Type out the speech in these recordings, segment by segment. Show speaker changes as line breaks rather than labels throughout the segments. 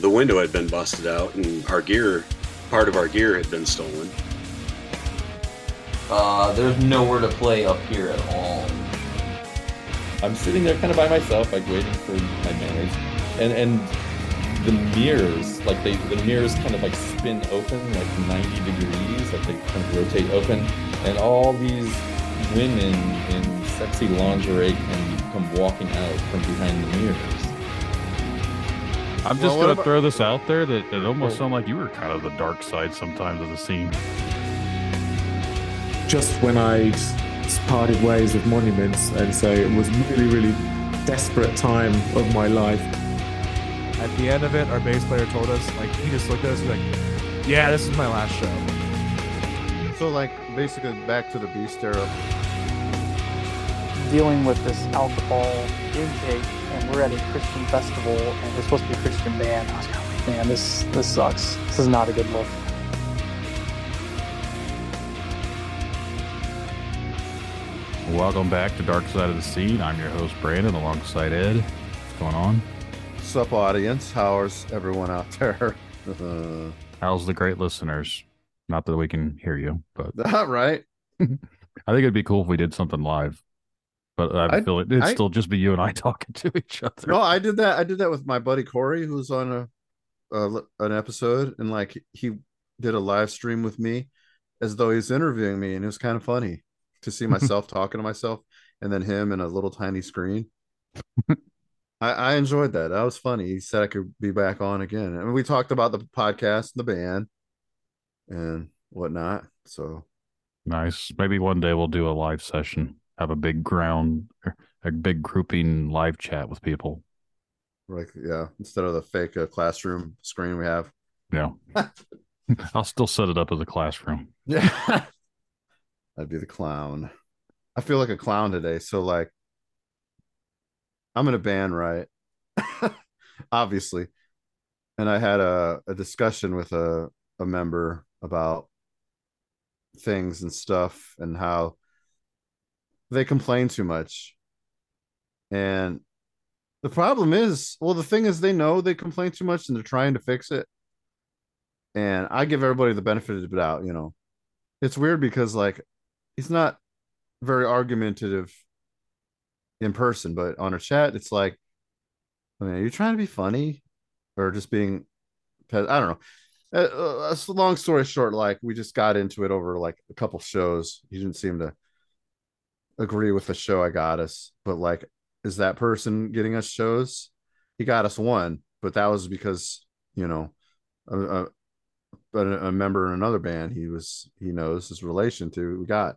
the window had been busted out and our gear, part of our gear had been stolen.
Uh, there's nowhere to play up here at all.
I'm sitting there kind of by myself, like waiting for my manners, and and the mirrors, like they the mirrors kind of like spin open like 90 degrees, like they kind of rotate open, and all these women in sexy lingerie can come walking out from behind the mirrors.
I'm just well, gonna throw this out there that it almost oh. sounded like you were kind of the dark side sometimes of the scene.
Just when I parted ways with monuments, and so it was really, really desperate time of my life.
At the end of it, our bass player told us, like, he just looked at us like, "Yeah, this is my last show."
So, like, basically, back to the beast era.
Dealing with this alcohol intake we're at a Christian festival and we're supposed to be a Christian band. I was like, oh, man, this this sucks. This is not a good look. Welcome
back to Dark Side of the Scene. I'm your host Brandon, alongside Ed. What's going on?
Sup, audience? How's everyone out there?
How's the great listeners? Not that we can hear you, but
right.
I think it'd be cool if we did something live but I, I feel it, it'd I, still just be you and I talking to each other.
No, I did that. I did that with my buddy Corey, who's on a an episode, and like he did a live stream with me as though he's interviewing me, and it was kind of funny to see myself talking to myself, and then him in a little tiny screen. I, I enjoyed that. That was funny. He said I could be back on again, and we talked about the podcast and the band and whatnot. So
nice. Maybe one day we'll do a live session have a big ground, a big grouping live chat with people.
Like, yeah, instead of the fake uh, classroom screen we have.
Yeah. I'll still set it up as a classroom. Yeah.
I'd be the clown. I feel like a clown today. So, like, I'm in a band, right? Obviously. And I had a, a discussion with a, a member about things and stuff and how they complain too much. And the problem is, well, the thing is, they know they complain too much and they're trying to fix it. And I give everybody the benefit of the doubt, you know. It's weird because, like, he's not very argumentative in person, but on a chat, it's like, I mean, are you trying to be funny or just being, I don't know. Uh, uh, uh long story short, like we just got into it over like a couple shows. He didn't seem to agree with the show I got us, but like, is that person getting us shows? He got us one, but that was because you know, a, a, a member in another band he was he knows his relation to we got.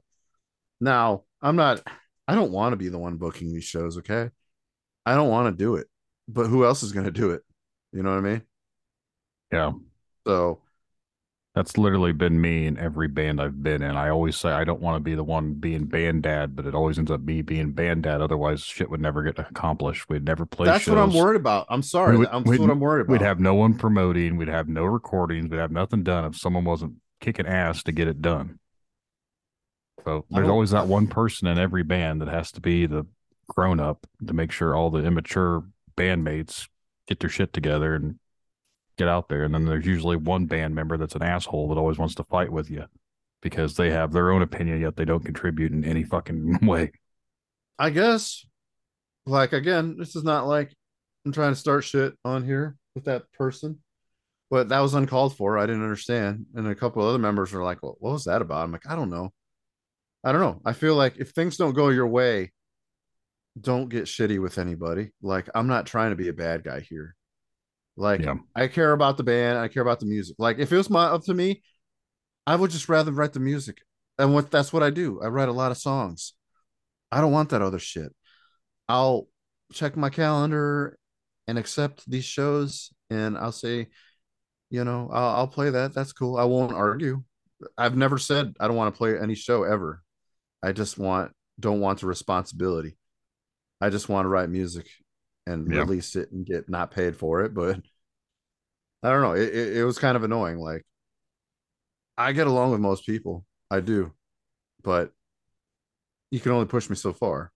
Now I'm not. I don't want to be the one booking these shows. Okay, I don't want to do it, but who else is going to do it? You know what I mean?
Yeah.
So
that's literally been me in every band I've been in. I always say I don't want to be the one being band dad, but it always ends up me being band dad. Otherwise, shit would never get accomplished. We'd never play.
That's shows. what I'm worried about. I'm sorry. Would, That's what I'm worried about.
We'd have no one promoting. We'd have no recordings. We'd have nothing done if someone wasn't kicking ass to get it done. So there's always that one person in every band that has to be the grown up to make sure all the immature bandmates get their shit together and get out there. And then there's usually one band member that's an asshole that always wants to fight with you because they have their own opinion, yet they don't contribute in any fucking way.
I guess, like, again, this is not like I'm trying to start shit on here with that person, but that was uncalled for. I didn't understand. And a couple other members are like, well, what was that about? I'm like, I don't know. I don't know. I feel like if things don't go your way, don't get shitty with anybody. Like, I'm not trying to be a bad guy here. Like yeah. I care about the band, I care about the music. Like if it was my up to me, I would just rather write the music. And what that's what I do. I write a lot of songs. I don't want that other shit. I'll check my calendar and accept these shows and I'll say, you know, I'll, I'll play that. That's cool. I won't argue. I've never said I don't want to play any show ever. I just want don't want the responsibility. I just want to write music and yeah. release it and get not paid for it. But I don't know. It, it, it was kind of annoying. Like I get along with most people, I do, but you can only push me so far.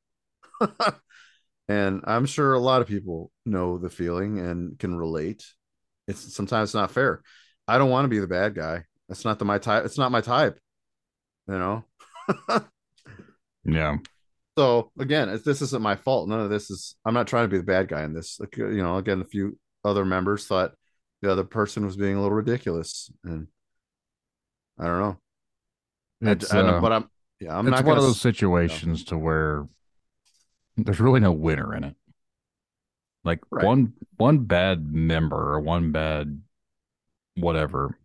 and I'm sure a lot of people know the feeling and can relate. It's sometimes not fair. I don't want to be the bad guy. That's not the my type. It's not my type. You know.
yeah.
So again, this isn't my fault. None of this is. I'm not trying to be the bad guy in this. Like, uh, you know, again, a few other members thought the other person was being a little ridiculous, and I don't know. It's, I, uh, but I'm yeah. I'm not one
of those situations you know. to where there's really no winner in it. Like right. one one bad member or one bad whatever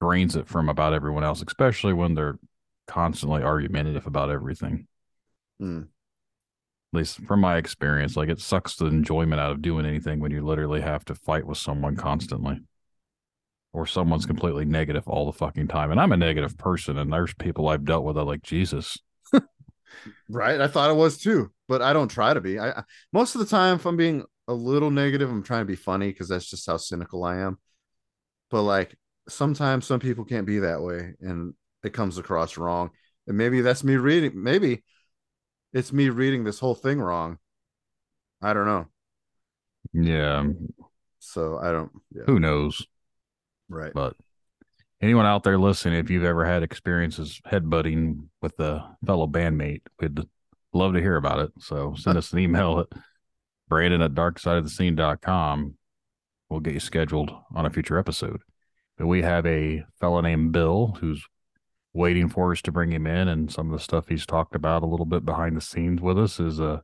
drains it from about everyone else, especially when they're constantly argumentative about everything. Mm. At least from my experience, like it sucks the enjoyment out of doing anything when you literally have to fight with someone constantly or someone's completely negative all the fucking time. And I'm a negative person, and there's people I've dealt with that like Jesus.
right. I thought it was too, but I don't try to be. I, I most of the time, if I'm being a little negative, I'm trying to be funny because that's just how cynical I am. But like sometimes some people can't be that way, and it comes across wrong. And maybe that's me reading. Maybe it's me reading this whole thing wrong. I don't know.
Yeah.
So I don't.
Yeah. Who knows?
Right.
But anyone out there listening, if you've ever had experiences headbutting with a fellow bandmate, we'd love to hear about it. So send us an email at Brandon at darksideofthescene.com. We'll get you scheduled on a future episode. But we have a fellow named Bill who's waiting for us to bring him in, and some of the stuff he's talked about a little bit behind the scenes with us is uh,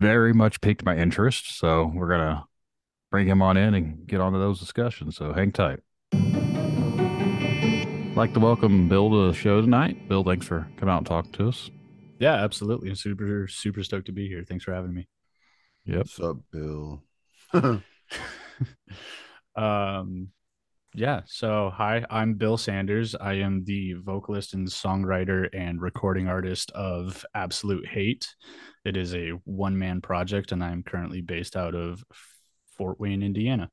very much piqued my interest. So we're gonna bring him on in and get onto those discussions. So hang tight. I'd like to welcome Bill to the show tonight. Bill, thanks for coming out and talking to us.
Yeah, absolutely. I'm super, super stoked to be here. Thanks for having me.
Yep.
What's up, Bill?
um, yeah. So, hi, I'm Bill Sanders. I am the vocalist and songwriter and recording artist of Absolute Hate. It is a one man project, and I'm currently based out of Fort Wayne, Indiana.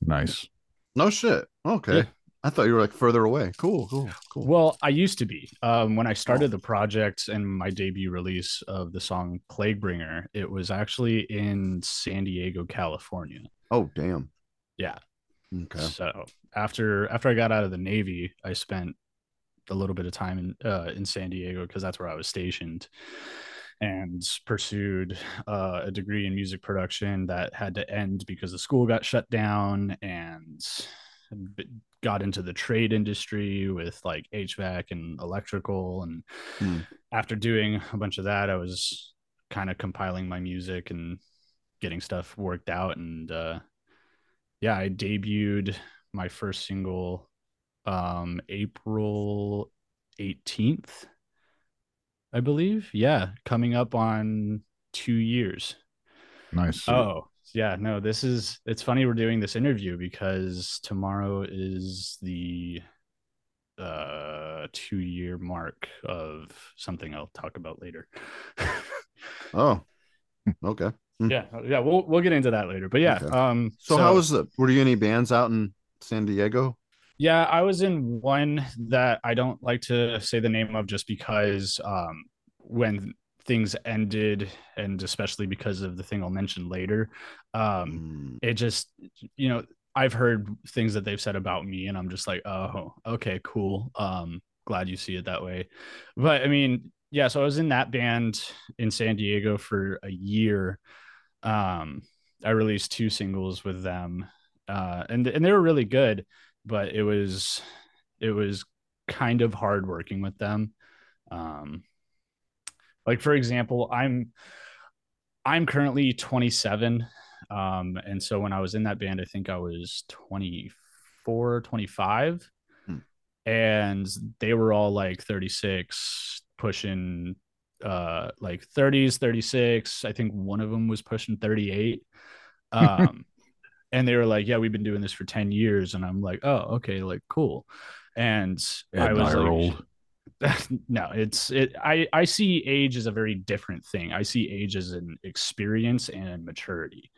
Nice.
No shit. Okay. Yeah. I thought you were like further away. Cool, cool,
cool. Well, I used to be. Um, when I started the project and my debut release of the song Plaguebringer, it was actually in San Diego, California.
Oh, damn.
Yeah. Okay. So after after I got out of the Navy, I spent a little bit of time in uh, in San Diego because that's where I was stationed, and pursued uh, a degree in music production that had to end because the school got shut down and got into the trade industry with like HVAC and electrical and hmm. after doing a bunch of that I was kind of compiling my music and getting stuff worked out and uh, yeah, I debuted my first single um April 18th, I believe. Yeah, coming up on two years.
Nice.
Oh, yeah. No, this is it's funny we're doing this interview because tomorrow is the uh two year mark of something I'll talk about later.
oh, okay.
Mm-hmm. Yeah, uh, yeah, we'll we'll get into that later. But yeah, okay. um,
so, so how was the? Were you any bands out in San Diego?
Yeah, I was in one that I don't like to say the name of just because um, when things ended, and especially because of the thing I'll mention later, um, mm. it just you know I've heard things that they've said about me, and I'm just like, oh, okay, cool. Um, glad you see it that way. But I mean, yeah, so I was in that band in San Diego for a year um, I released two singles with them, uh, and and they were really good, but it was it was kind of hard working with them. Um, like for example, I'm I'm currently 27, um, and so when I was in that band, I think I was 24, 25, hmm. and they were all like 36, pushing uh like 30s 36 i think one of them was pushing 38 um and they were like yeah we've been doing this for 10 years and i'm like oh okay like cool and yeah, i was like old. no it's it i i see age as a very different thing i see age as an experience and maturity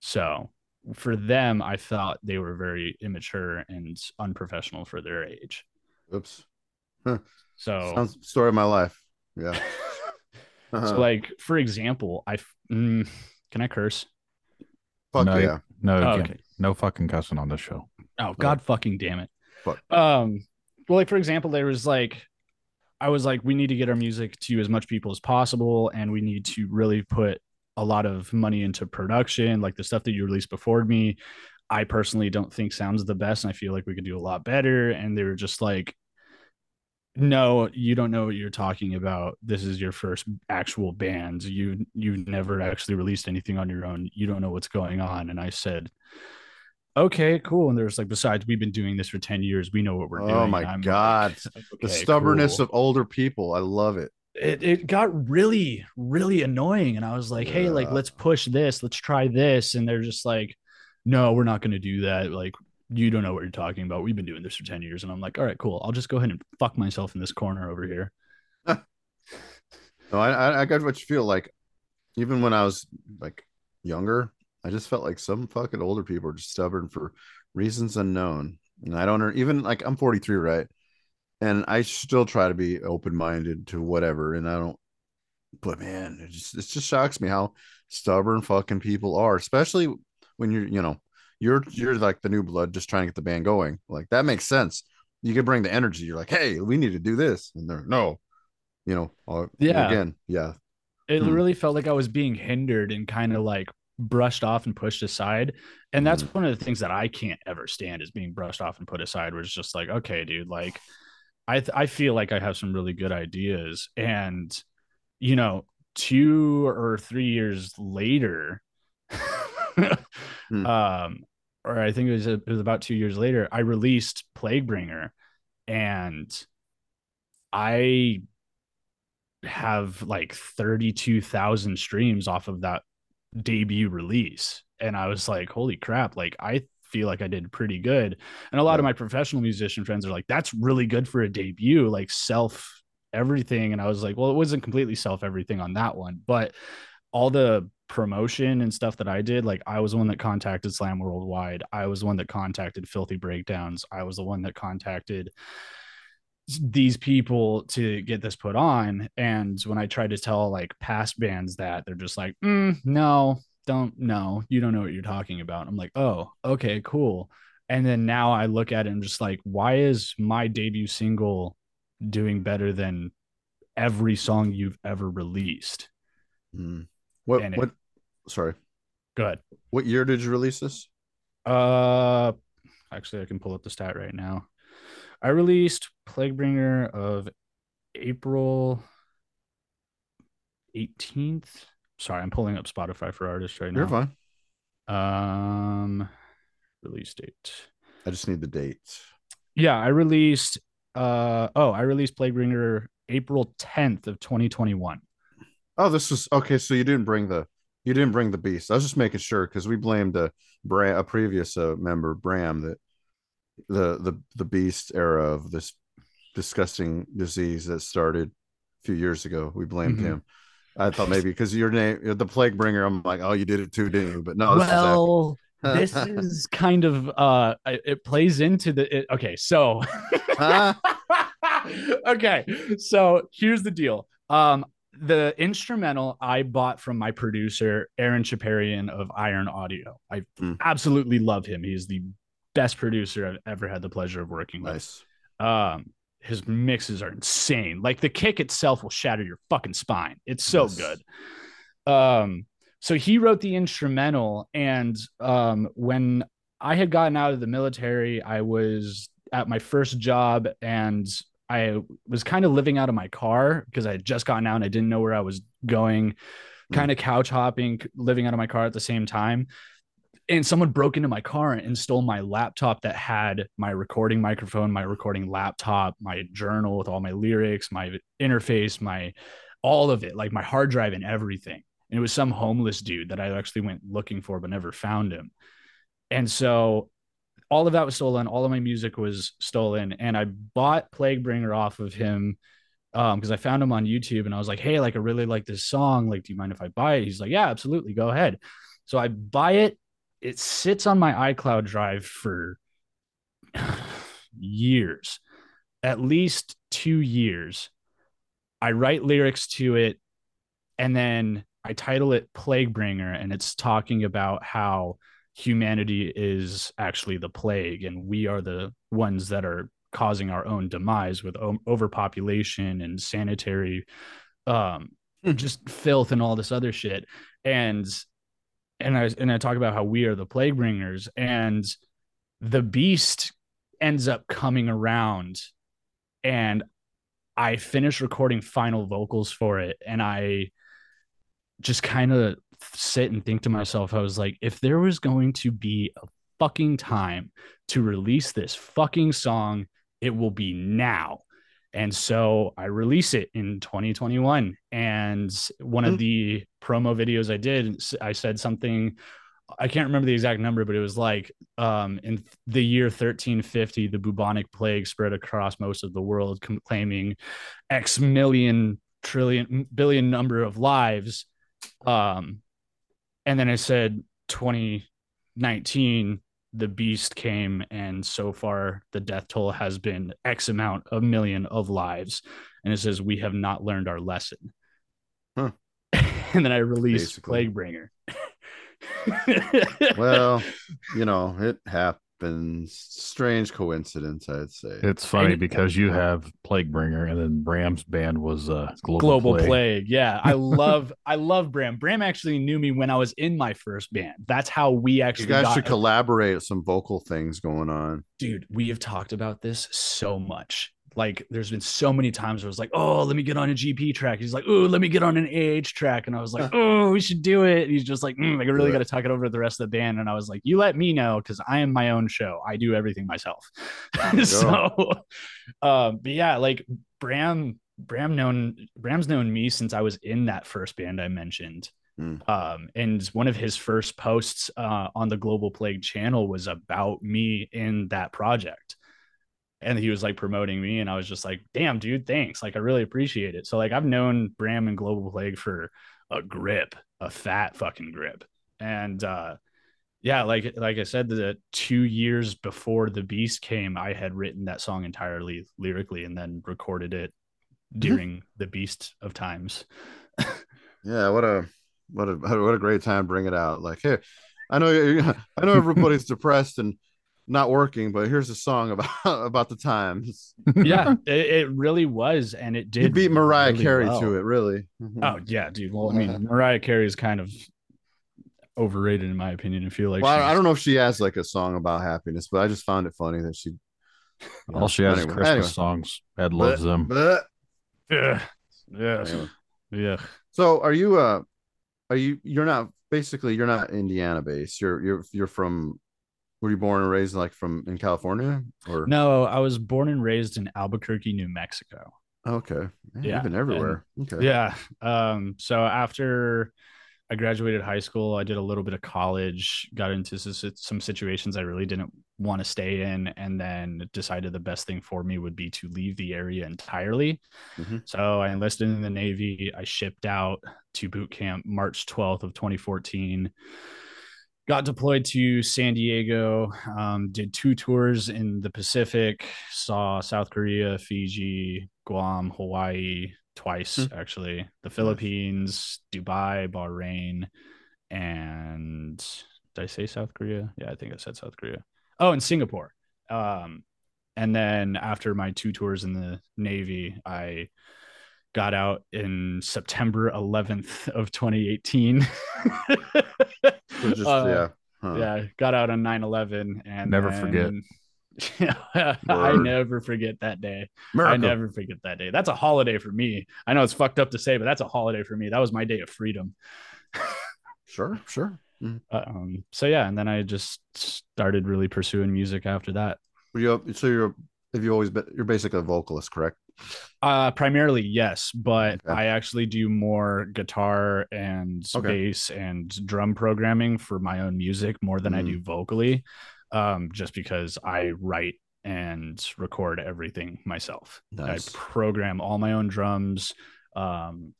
so for them i thought they were very immature and unprofessional for their age
oops
huh. so Sounds,
story of my life yeah.
Uh-huh. So, like for example, I mm, can I curse?
Fuck
no,
yeah.
No, oh, okay. no fucking cussing on this show. Oh
God, yeah. fucking damn it. Fuck. Um, well, like for example, there was like, I was like, we need to get our music to as much people as possible, and we need to really put a lot of money into production. Like the stuff that you released before me, I personally don't think sounds the best, and I feel like we could do a lot better. And they were just like, no you don't know what you're talking about this is your first actual band you you have never actually released anything on your own you don't know what's going on and i said okay cool and there's like besides we've been doing this for 10 years we know what we're
oh
doing
oh my I'm god like, okay, the stubbornness cool. of older people i love it
it, it got really really annoying and i was like yeah. hey like let's push this let's try this and they're just like no we're not going to do that like you don't know what you're talking about. We've been doing this for 10 years. And I'm like, all right, cool. I'll just go ahead and fuck myself in this corner over here.
no, I, I got what you feel like. Even when I was like younger, I just felt like some fucking older people are just stubborn for reasons unknown. And I don't even like I'm 43, right? And I still try to be open minded to whatever. And I don't, but man, it just, it just shocks me how stubborn fucking people are, especially when you're, you know, you're you're like the new blood, just trying to get the band going. Like that makes sense. You can bring the energy. You're like, hey, we need to do this, and they're no, you know, uh, yeah, again, yeah.
It hmm. really felt like I was being hindered and kind of like brushed off and pushed aside. And that's hmm. one of the things that I can't ever stand is being brushed off and put aside, where it's just like, okay, dude, like I th- I feel like I have some really good ideas. And, you know, two or three years later, hmm. um, or I think it was, it was about two years later, I released Plaguebringer and I have like 32,000 streams off of that debut release. And I was like, holy crap, like I feel like I did pretty good. And a lot yeah. of my professional musician friends are like, that's really good for a debut, like self everything. And I was like, well, it wasn't completely self everything on that one, but all the promotion and stuff that I did, like I was the one that contacted Slam Worldwide. I was the one that contacted Filthy Breakdowns. I was the one that contacted these people to get this put on. And when I tried to tell like past bands that, they're just like, mm, no, don't, no, you don't know what you're talking about. I'm like, oh, okay, cool. And then now I look at it and just like, why is my debut single doing better than every song you've ever released?
Mm. What, it, what, sorry.
Go ahead.
What year did you release this?
Uh, actually, I can pull up the stat right now. I released Plaguebringer of April 18th. Sorry, I'm pulling up Spotify for artists right now. You're
fine.
Um, release date.
I just need the date.
Yeah, I released. Uh oh, I released Plaguebringer April 10th of 2021.
Oh, this was okay. So you didn't bring the you didn't bring the beast. I was just making sure because we blamed a Bram, a previous uh, member Bram that the the the beast era of this disgusting disease that started a few years ago. We blamed mm-hmm. him. I thought maybe because your name, the plague bringer, I'm like, oh, you did it too, didn't you? But no,
well, this is kind of uh, it plays into the it, okay. So, huh? okay, so here's the deal. Um, the instrumental I bought from my producer, Aaron Chaparian of Iron Audio. I mm. absolutely love him. He's the best producer I've ever had the pleasure of working nice. with. Um, his mixes are insane. Like the kick itself will shatter your fucking spine. It's so yes. good. Um, so he wrote the instrumental, and um, when I had gotten out of the military, I was at my first job, and I was kind of living out of my car because I had just gotten out and I didn't know where I was going, hmm. kind of couch hopping, living out of my car at the same time. And someone broke into my car and stole my laptop that had my recording microphone, my recording laptop, my journal with all my lyrics, my interface, my all of it, like my hard drive and everything. And it was some homeless dude that I actually went looking for but never found him. And so all of that was stolen. All of my music was stolen. And I bought Plague Bringer off of him because um, I found him on YouTube and I was like, hey, like I really like this song. Like, do you mind if I buy it? He's like, yeah, absolutely. Go ahead. So I buy it. It sits on my iCloud drive for years, at least two years. I write lyrics to it and then I title it Plague Bringer. And it's talking about how humanity is actually the plague and we are the ones that are causing our own demise with overpopulation and sanitary um hmm. just filth and all this other shit and and I and I talk about how we are the plague bringers and the beast ends up coming around and I finish recording final vocals for it and I just kind of sit and think to myself, I was like, if there was going to be a fucking time to release this fucking song, it will be now. And so I release it in 2021. And one of mm. the promo videos I did, I said something, I can't remember the exact number, but it was like um, in the year 1350, the bubonic plague spread across most of the world, claiming X million trillion billion number of lives um, and then I said 2019, the beast came, and so far the death toll has been X amount of million of lives. And it says, We have not learned our lesson. Huh. and then I released Plaguebringer.
well, you know, it happened strange coincidence, I'd say.
It's funny because you have Plaguebringer, and then Bram's band was uh,
Global, Global Plague. Plague. Yeah, I love I love Bram. Bram actually knew me when I was in my first band. That's how we actually. You
guys got should it. collaborate. Some vocal things going on,
dude. We have talked about this so much like there's been so many times where it's like, oh, let me get on a GP track. He's like, oh, let me get on an AH track. And I was like, oh, we should do it. And he's just like, mm, I really got to talk it over to the rest of the band. And I was like, you let me know because I am my own show. I do everything myself. so, um, but yeah, like Bram, Bram known, Bram's known me since I was in that first band I mentioned. Mm. Um, and one of his first posts uh, on the Global Plague channel was about me in that project and he was like promoting me and i was just like damn dude thanks like i really appreciate it so like i've known bram and global plague for a grip a fat fucking grip and uh yeah like like i said the two years before the beast came i had written that song entirely lyrically and then recorded it mm-hmm. during mm-hmm. the beast of times
yeah what a what a what a great time bring it out like here i know i know everybody's depressed and not working, but here's a song about about the times.
yeah, it, it, really was, and it did.
beat Mariah really Carey well. to it, really.
Oh mm-hmm. yeah, dude. Well, I mean, Mariah Carey is kind of overrated in my opinion.
I
feel like
well,
I
don't know if she has like a song about happiness, but I just found it funny that she.
All she has anyway, is Christmas anyway. songs. Ed loves but, them.
But, yeah, yeah, anyway. yeah.
So, are you? Uh, are you? You're not basically. You're not Indiana based. You're you're you're from were you born and raised like from in California or
no? I was born and raised in Albuquerque, New Mexico.
Okay. Man, yeah. been everywhere. And, okay.
Yeah. Um, so after I graduated high school, I did a little bit of college, got into some situations I really didn't want to stay in, and then decided the best thing for me would be to leave the area entirely. Mm-hmm. So I enlisted in the Navy. I shipped out to boot camp March 12th of 2014 got deployed to San Diego, um, did two tours in the Pacific, saw South Korea, Fiji, Guam, Hawaii twice, mm-hmm. actually, the Philippines, Dubai, Bahrain, and did I say South Korea? Yeah, I think I said South Korea. Oh, and Singapore. Um, and then after my two tours in the Navy, I got out in September 11th of 2018. just, uh,
yeah.
Huh. Yeah, got out on 9/11 and
never then, forget.
Yeah, I never forget that day. America. I never forget that day. That's a holiday for me. I know it's fucked up to say, but that's a holiday for me. That was my day of freedom.
sure,
sure. Mm-hmm. um, so yeah, and then I just started really pursuing music after that.
you so you're have you always been you're basically a vocalist, correct?
Uh, primarily, yes, but I actually do more guitar and okay. bass and drum programming for my own music more than mm. I do mm. vocally, um, just because I write and record everything myself. Nice. I program all my own drums. Um,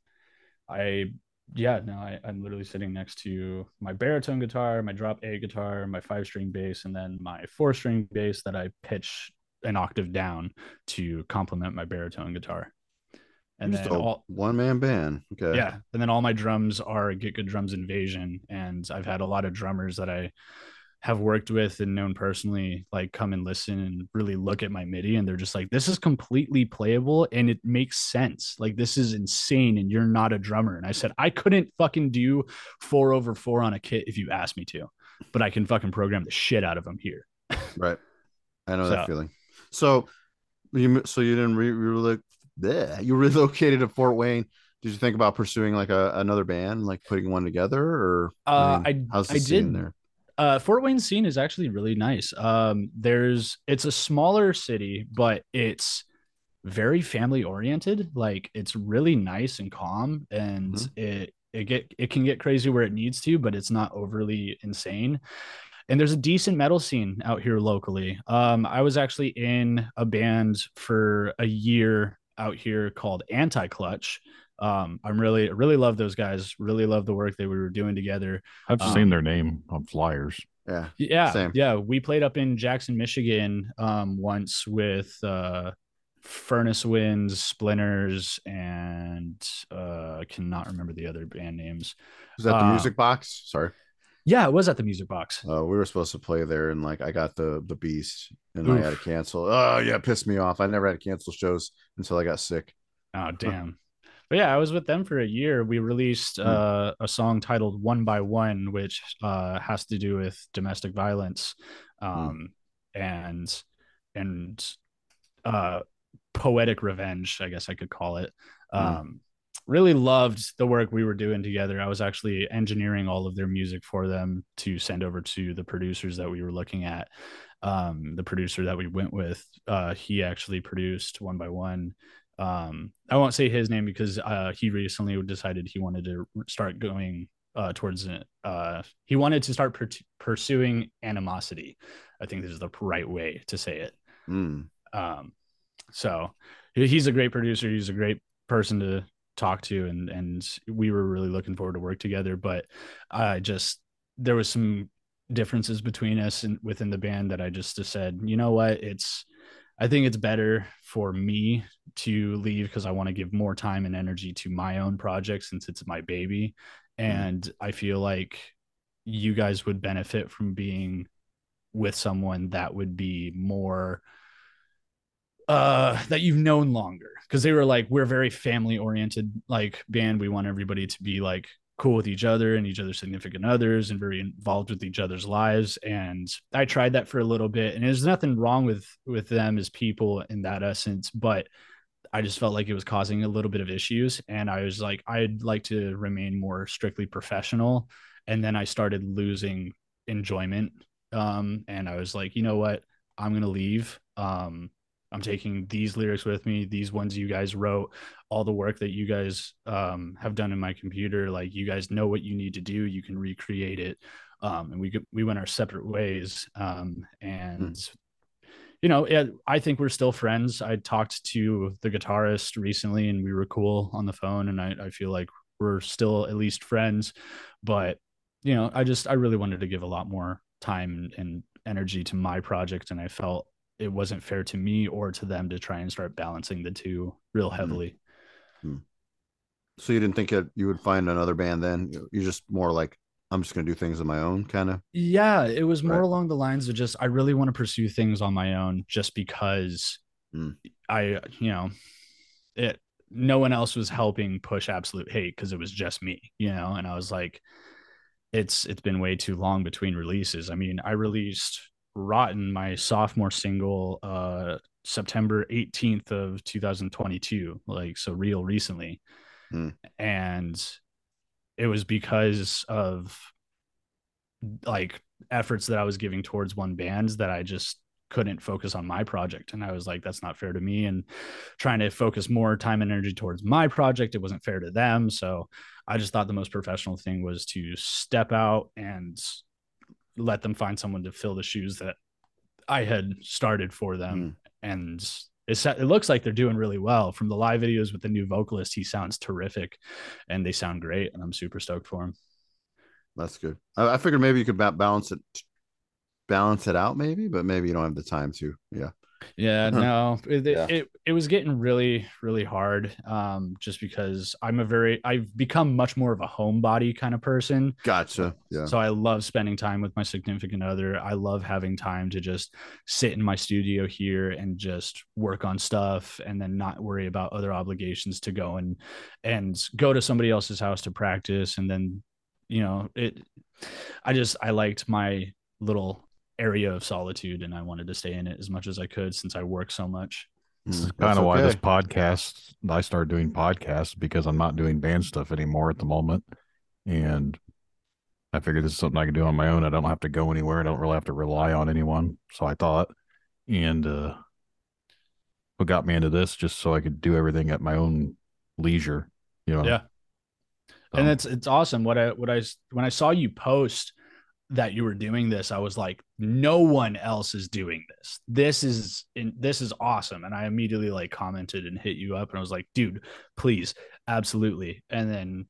I yeah, no, I, am literally sitting next to my baritone guitar, my drop A guitar, my five string bass, and then my four string bass that I pitch an octave down to complement my baritone guitar.
And Just then all, one man band.
Okay. Yeah. And then all my drums are Get Good Drums Invasion. And I've had a lot of drummers that I have worked with and known personally like come and listen and really look at my MIDI and they're just like, this is completely playable and it makes sense. Like this is insane and you're not a drummer. And I said, I couldn't fucking do four over four on a kit if you asked me to, but I can fucking program the shit out of them here.
Right. I know so, that feeling. So you so you didn't re- re- bleh, you relocated to Fort Wayne. Did you think about pursuing like a, another band, like putting one together, or
uh, I, mean, I how's the I scene did, there? Uh, Fort Wayne scene is actually really nice. Um, there's it's a smaller city, but it's very family oriented. Like it's really nice and calm, and mm-hmm. it it get it can get crazy where it needs to, but it's not overly insane and there's a decent metal scene out here locally. Um, I was actually in a band for a year out here called Anti Clutch. Um, I'm really, really love those guys. Really love the work that we were doing together.
I've
um,
seen their name on flyers.
Yeah,
yeah, same. yeah. We played up in Jackson, Michigan, um, once with uh, Furnace Winds, Splinters, and uh, I cannot remember the other band names.
Is that the uh, Music Box? Sorry.
Yeah, it was at the music box.
Uh, we were supposed to play there, and like I got the the beast, and Oof. I had to cancel. Oh yeah, pissed me off. I never had to cancel shows until I got sick.
Oh damn. but yeah, I was with them for a year. We released mm. uh, a song titled "One by One," which uh, has to do with domestic violence, mm. um, mm. and and uh, poetic revenge, I guess I could call it. Mm. Um, really loved the work we were doing together. I was actually engineering all of their music for them to send over to the producers that we were looking at. Um, the producer that we went with, uh, he actually produced one by one. Um, I won't say his name because uh, he recently decided he wanted to start going uh, towards uh, he wanted to start per- pursuing animosity. I think this is the right way to say it. Mm. Um, so he's a great producer. He's a great person to Talk to and and we were really looking forward to work together but i just there was some differences between us and within the band that i just said you know what it's i think it's better for me to leave because i want to give more time and energy to my own project since it's my baby mm. and mm-hmm. i feel like you guys would benefit from being with someone that would be more uh that you've known longer because they were like we're very family oriented like band we want everybody to be like cool with each other and each other's significant others and very involved with each other's lives and i tried that for a little bit and there's nothing wrong with with them as people in that essence but i just felt like it was causing a little bit of issues and i was like i'd like to remain more strictly professional and then i started losing enjoyment um and i was like you know what i'm going to leave um I'm taking these lyrics with me, these ones you guys wrote, all the work that you guys um, have done in my computer. Like you guys know what you need to do, you can recreate it. Um, and we we went our separate ways. Um, and mm. you know, it, I think we're still friends. I talked to the guitarist recently, and we were cool on the phone. And I, I feel like we're still at least friends. But you know, I just I really wanted to give a lot more time and energy to my project, and I felt it wasn't fair to me or to them to try and start balancing the two real hmm. heavily.
Mm-hmm. So you didn't think that you would find another band then? You're just more like, I'm just going to do things on my own, kind of?
Yeah, it was more right. along the lines of just, I really want to pursue things on my own just because mm. I, you know, it, no one else was helping push absolute hate because it was just me, you know, and I was like, it's it's been way too long between releases. I mean, I released Rotten, my sophomore single, uh, September 18th of 2022, like so real recently. Hmm. And it was because of like efforts that I was giving towards one band that I just couldn't focus on my project. And I was like, that's not fair to me. And trying to focus more time and energy towards my project, it wasn't fair to them. So I just thought the most professional thing was to step out and let them find someone to fill the shoes that I had started for them. Mm. And it looks like they're doing really well from the live videos with the new vocalist. He sounds terrific and they sound great. And I'm super stoked for him.
That's good. I, I figured maybe you could balance it, balance it out maybe, but maybe you don't have the time to. Yeah.
Yeah, uh-huh. no, it, yeah. it, it was getting really really hard. Um, just because I'm a very I've become much more of a homebody kind of person.
Gotcha.
Yeah. So I love spending time with my significant other. I love having time to just sit in my studio here and just work on stuff, and then not worry about other obligations to go and and go to somebody else's house to practice, and then you know it. I just I liked my little area of solitude and I wanted to stay in it as much as I could since I work so much.
Hmm. This is kind of okay. why this podcast I started doing podcasts because I'm not doing band stuff anymore at the moment. And I figured this is something I can do on my own. I don't have to go anywhere. I don't really have to rely on anyone. So I thought. And uh what got me into this just so I could do everything at my own leisure. You know? Yeah.
So. And it's it's awesome. What I what I when I saw you post that you were doing this i was like no one else is doing this this is in, this is awesome and i immediately like commented and hit you up and i was like dude please absolutely and then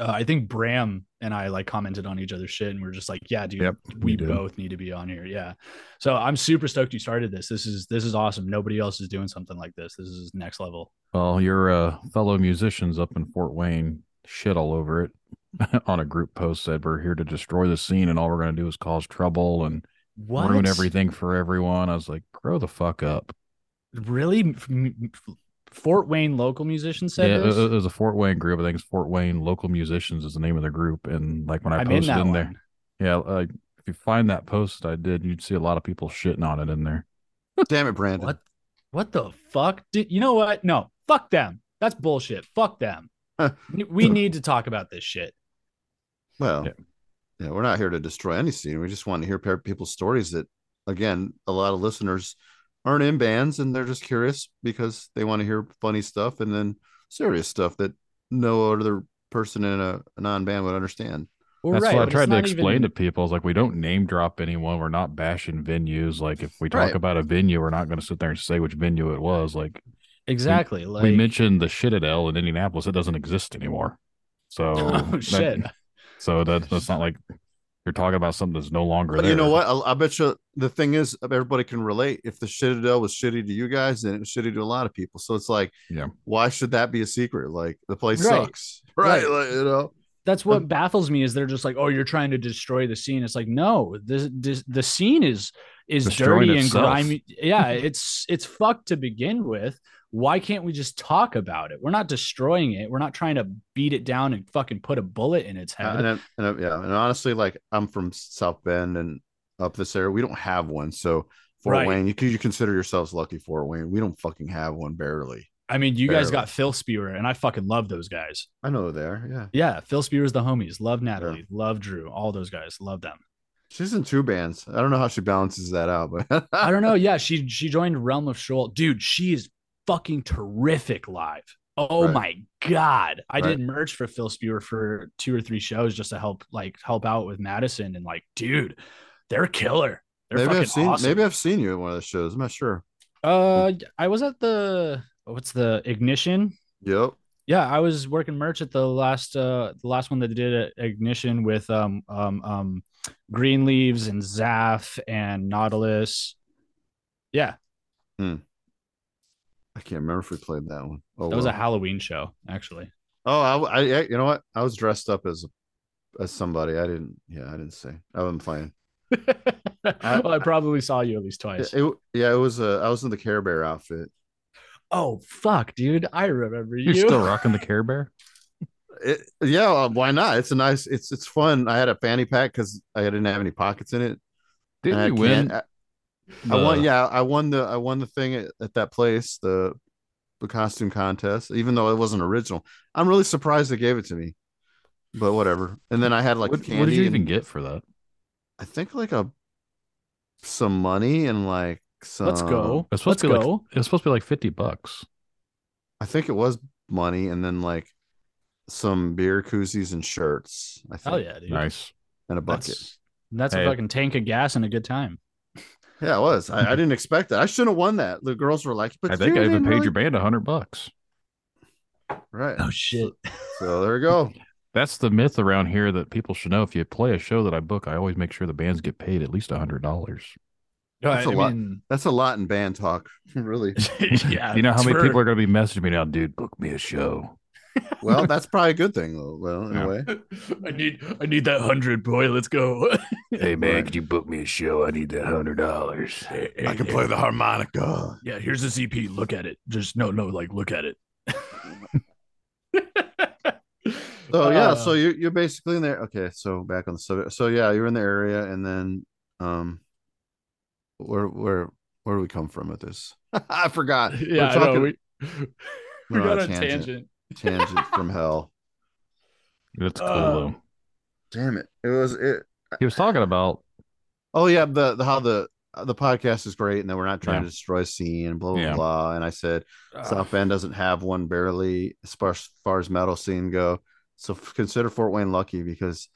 uh, i think bram and i like commented on each other's shit and we are just like yeah dude yep, we, we both need to be on here yeah so i'm super stoked you started this this is this is awesome nobody else is doing something like this this is next level
well your uh, fellow musicians up in fort wayne shit all over it on a group post said we're here to destroy the scene and all we're going to do is cause trouble and what? ruin everything for everyone. I was like, grow the fuck up.
Really? Fort Wayne local musicians said
yeah, this? It was a Fort Wayne group. I think it's Fort Wayne local musicians is the name of the group. And like when I I'm posted in, in there, yeah, like if you find that post I did, you'd see a lot of people shitting on it in there.
Damn it, Brandon.
What? What the fuck? Did you know what? No, fuck them. That's bullshit. Fuck them. we need to talk about this shit.
Well, yeah. yeah, we're not here to destroy any scene. We just want to hear people's stories that, again, a lot of listeners aren't in bands and they're just curious because they want to hear funny stuff and then serious stuff that no other person in a, a non-band would understand.
Well, That's right, what I tried to explain even... to people. Is like we don't name drop anyone. We're not bashing venues. Like if we talk right. about a venue, we're not going to sit there and say which venue it was. Like
exactly. We,
like... we mentioned the Citadel in Indianapolis. It doesn't exist anymore. So oh, that,
shit.
So that, that's not like you're talking about something that's no longer but there.
You know what? I, I, bet you the thing is, everybody can relate. If the Citadel was shitty to you guys, then it was shitty to a lot of people. So it's like, yeah, why should that be a secret? Like the place right. sucks, right? right. Like, you know,
that's what baffles me is they're just like, oh, you're trying to destroy the scene. It's like, no, this, this the scene is is dirty and grimy. Yeah, it's it's fucked to begin with why can't we just talk about it? We're not destroying it. We're not trying to beat it down and fucking put a bullet in its head. And, and,
yeah, and honestly, like I'm from South Bend and up this area, we don't have one. So Fort right. Wayne, you you consider yourselves lucky, Fort Wayne. We don't fucking have one, barely.
I mean, you barely. guys got Phil Spewer, and I fucking love those guys.
I know they're yeah,
yeah. Phil is the homies. Love Natalie, yeah. love Drew, all those guys, love them.
She's in two bands. I don't know how she balances that out, but
I don't know. Yeah, she she joined Realm of Shoal. Dude, she is fucking terrific live. Oh right. my god! I right. did merch for Phil Spewer for two or three shows just to help like help out with Madison and like, dude, they're killer. They're maybe I've
seen
awesome.
maybe I've seen you at one of the shows. I'm not sure.
Uh, I was at the what's the ignition?
Yep.
Yeah, I was working merch at the last uh the last one that they did at ignition with um um um Green Leaves and Zaf and Nautilus. Yeah. Hmm.
I can't remember if we played that one.
Oh, that was well. a Halloween show, actually.
Oh, I, I, you know what? I was dressed up as as somebody. I didn't. Yeah, I didn't say. I wasn't playing.
I, well, I probably saw you at least twice.
It, it, yeah, it was. A, uh, I was in the Care Bear outfit.
Oh fuck, dude! I remember you.
You're still rocking the Care Bear.
It, yeah, why not? It's a nice. It's it's fun. I had a fanny pack because I didn't have any pockets in it.
Didn't you win? I,
the... I won. Yeah, I won the I won the thing at, at that place, the the costume contest, even though it wasn't original. I'm really surprised they gave it to me, but whatever. And then I had like
what,
candy.
What did you even get for that?
I think like a some money and like some. Let's
go. It's supposed Let's to go. Like, it was supposed to be like fifty bucks.
I think it was money and then like some beer koozies and shirts. I think. Hell
yeah, dude!
Nice.
And a bucket. That's,
that's hey. a fucking tank of gas and a good time.
Yeah, it was. I, I didn't expect that. I shouldn't have won that. The girls were like,
"But I think I even paid your band a hundred bucks."
Right.
Oh shit.
So there we go.
That's the myth around here that people should know. If you play a show that I book, I always make sure the bands get paid at least a hundred dollars.
No, that's
I, a I lot. Mean,
that's a lot in band talk, really.
yeah. You know how many people are going to be messaging me now, dude? Book me a show
well, that's probably a good thing, though, in yeah. a way.
I need I need that hundred, boy. Let's go.
hey man, right. could you book me a show? I need that hundred dollars. Hey, hey, I can hey, play the harmonica.
Yeah, here's
the
CP. Look at it. Just no, no, like look at it.
so yeah, uh, so you're you're basically in there. Okay, so back on the subject. So yeah, you're in the area, and then um, where where where do we come from with this? I forgot.
Yeah, we're talking... I know. we we got a tangent.
tangent tangent from hell.
It's um, cool um,
Damn it! It was it. He
was talking about.
Oh yeah, the, the how the the podcast is great, and that we're not trying yeah. to destroy scene and blah blah yeah. blah. And I said uh, South Bend doesn't have one barely as far, as far as metal scene go, so consider Fort Wayne lucky because,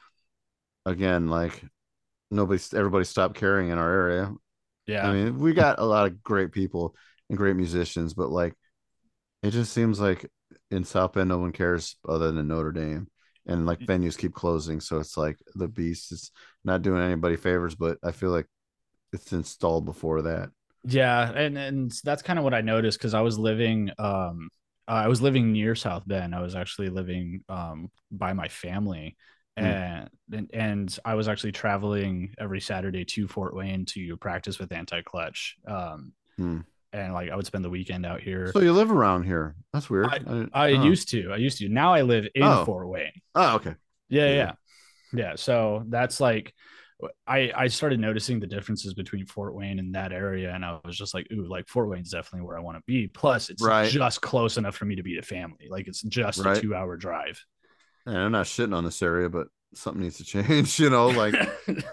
again, like nobody, everybody stopped caring in our area. Yeah, I mean, we got a lot of great people and great musicians, but like, it just seems like in South Bend, no one cares other than Notre Dame, and like mm. venues keep closing, so it's like the beast is not doing anybody favors. But I feel like it's installed before that.
Yeah, and and that's kind of what I noticed because I was living um I was living near South Bend. I was actually living um by my family. Hmm. And, and I was actually traveling every Saturday to Fort Wayne to practice with Anti Clutch. Um, hmm and like I would spend the weekend out here.
So you live around here? That's weird. I,
I, I oh. used to. I used to. Now I live in oh. Fort Wayne.
Oh, okay.
Yeah, yeah, yeah, yeah. So that's like, I I started noticing the differences between Fort Wayne and that area, and I was just like, ooh, like Fort Wayne's definitely where I want to be. Plus, it's right. just close enough for me to be to family. Like it's just right. a two hour drive.
And I'm not shitting on this area, but something needs to change you know like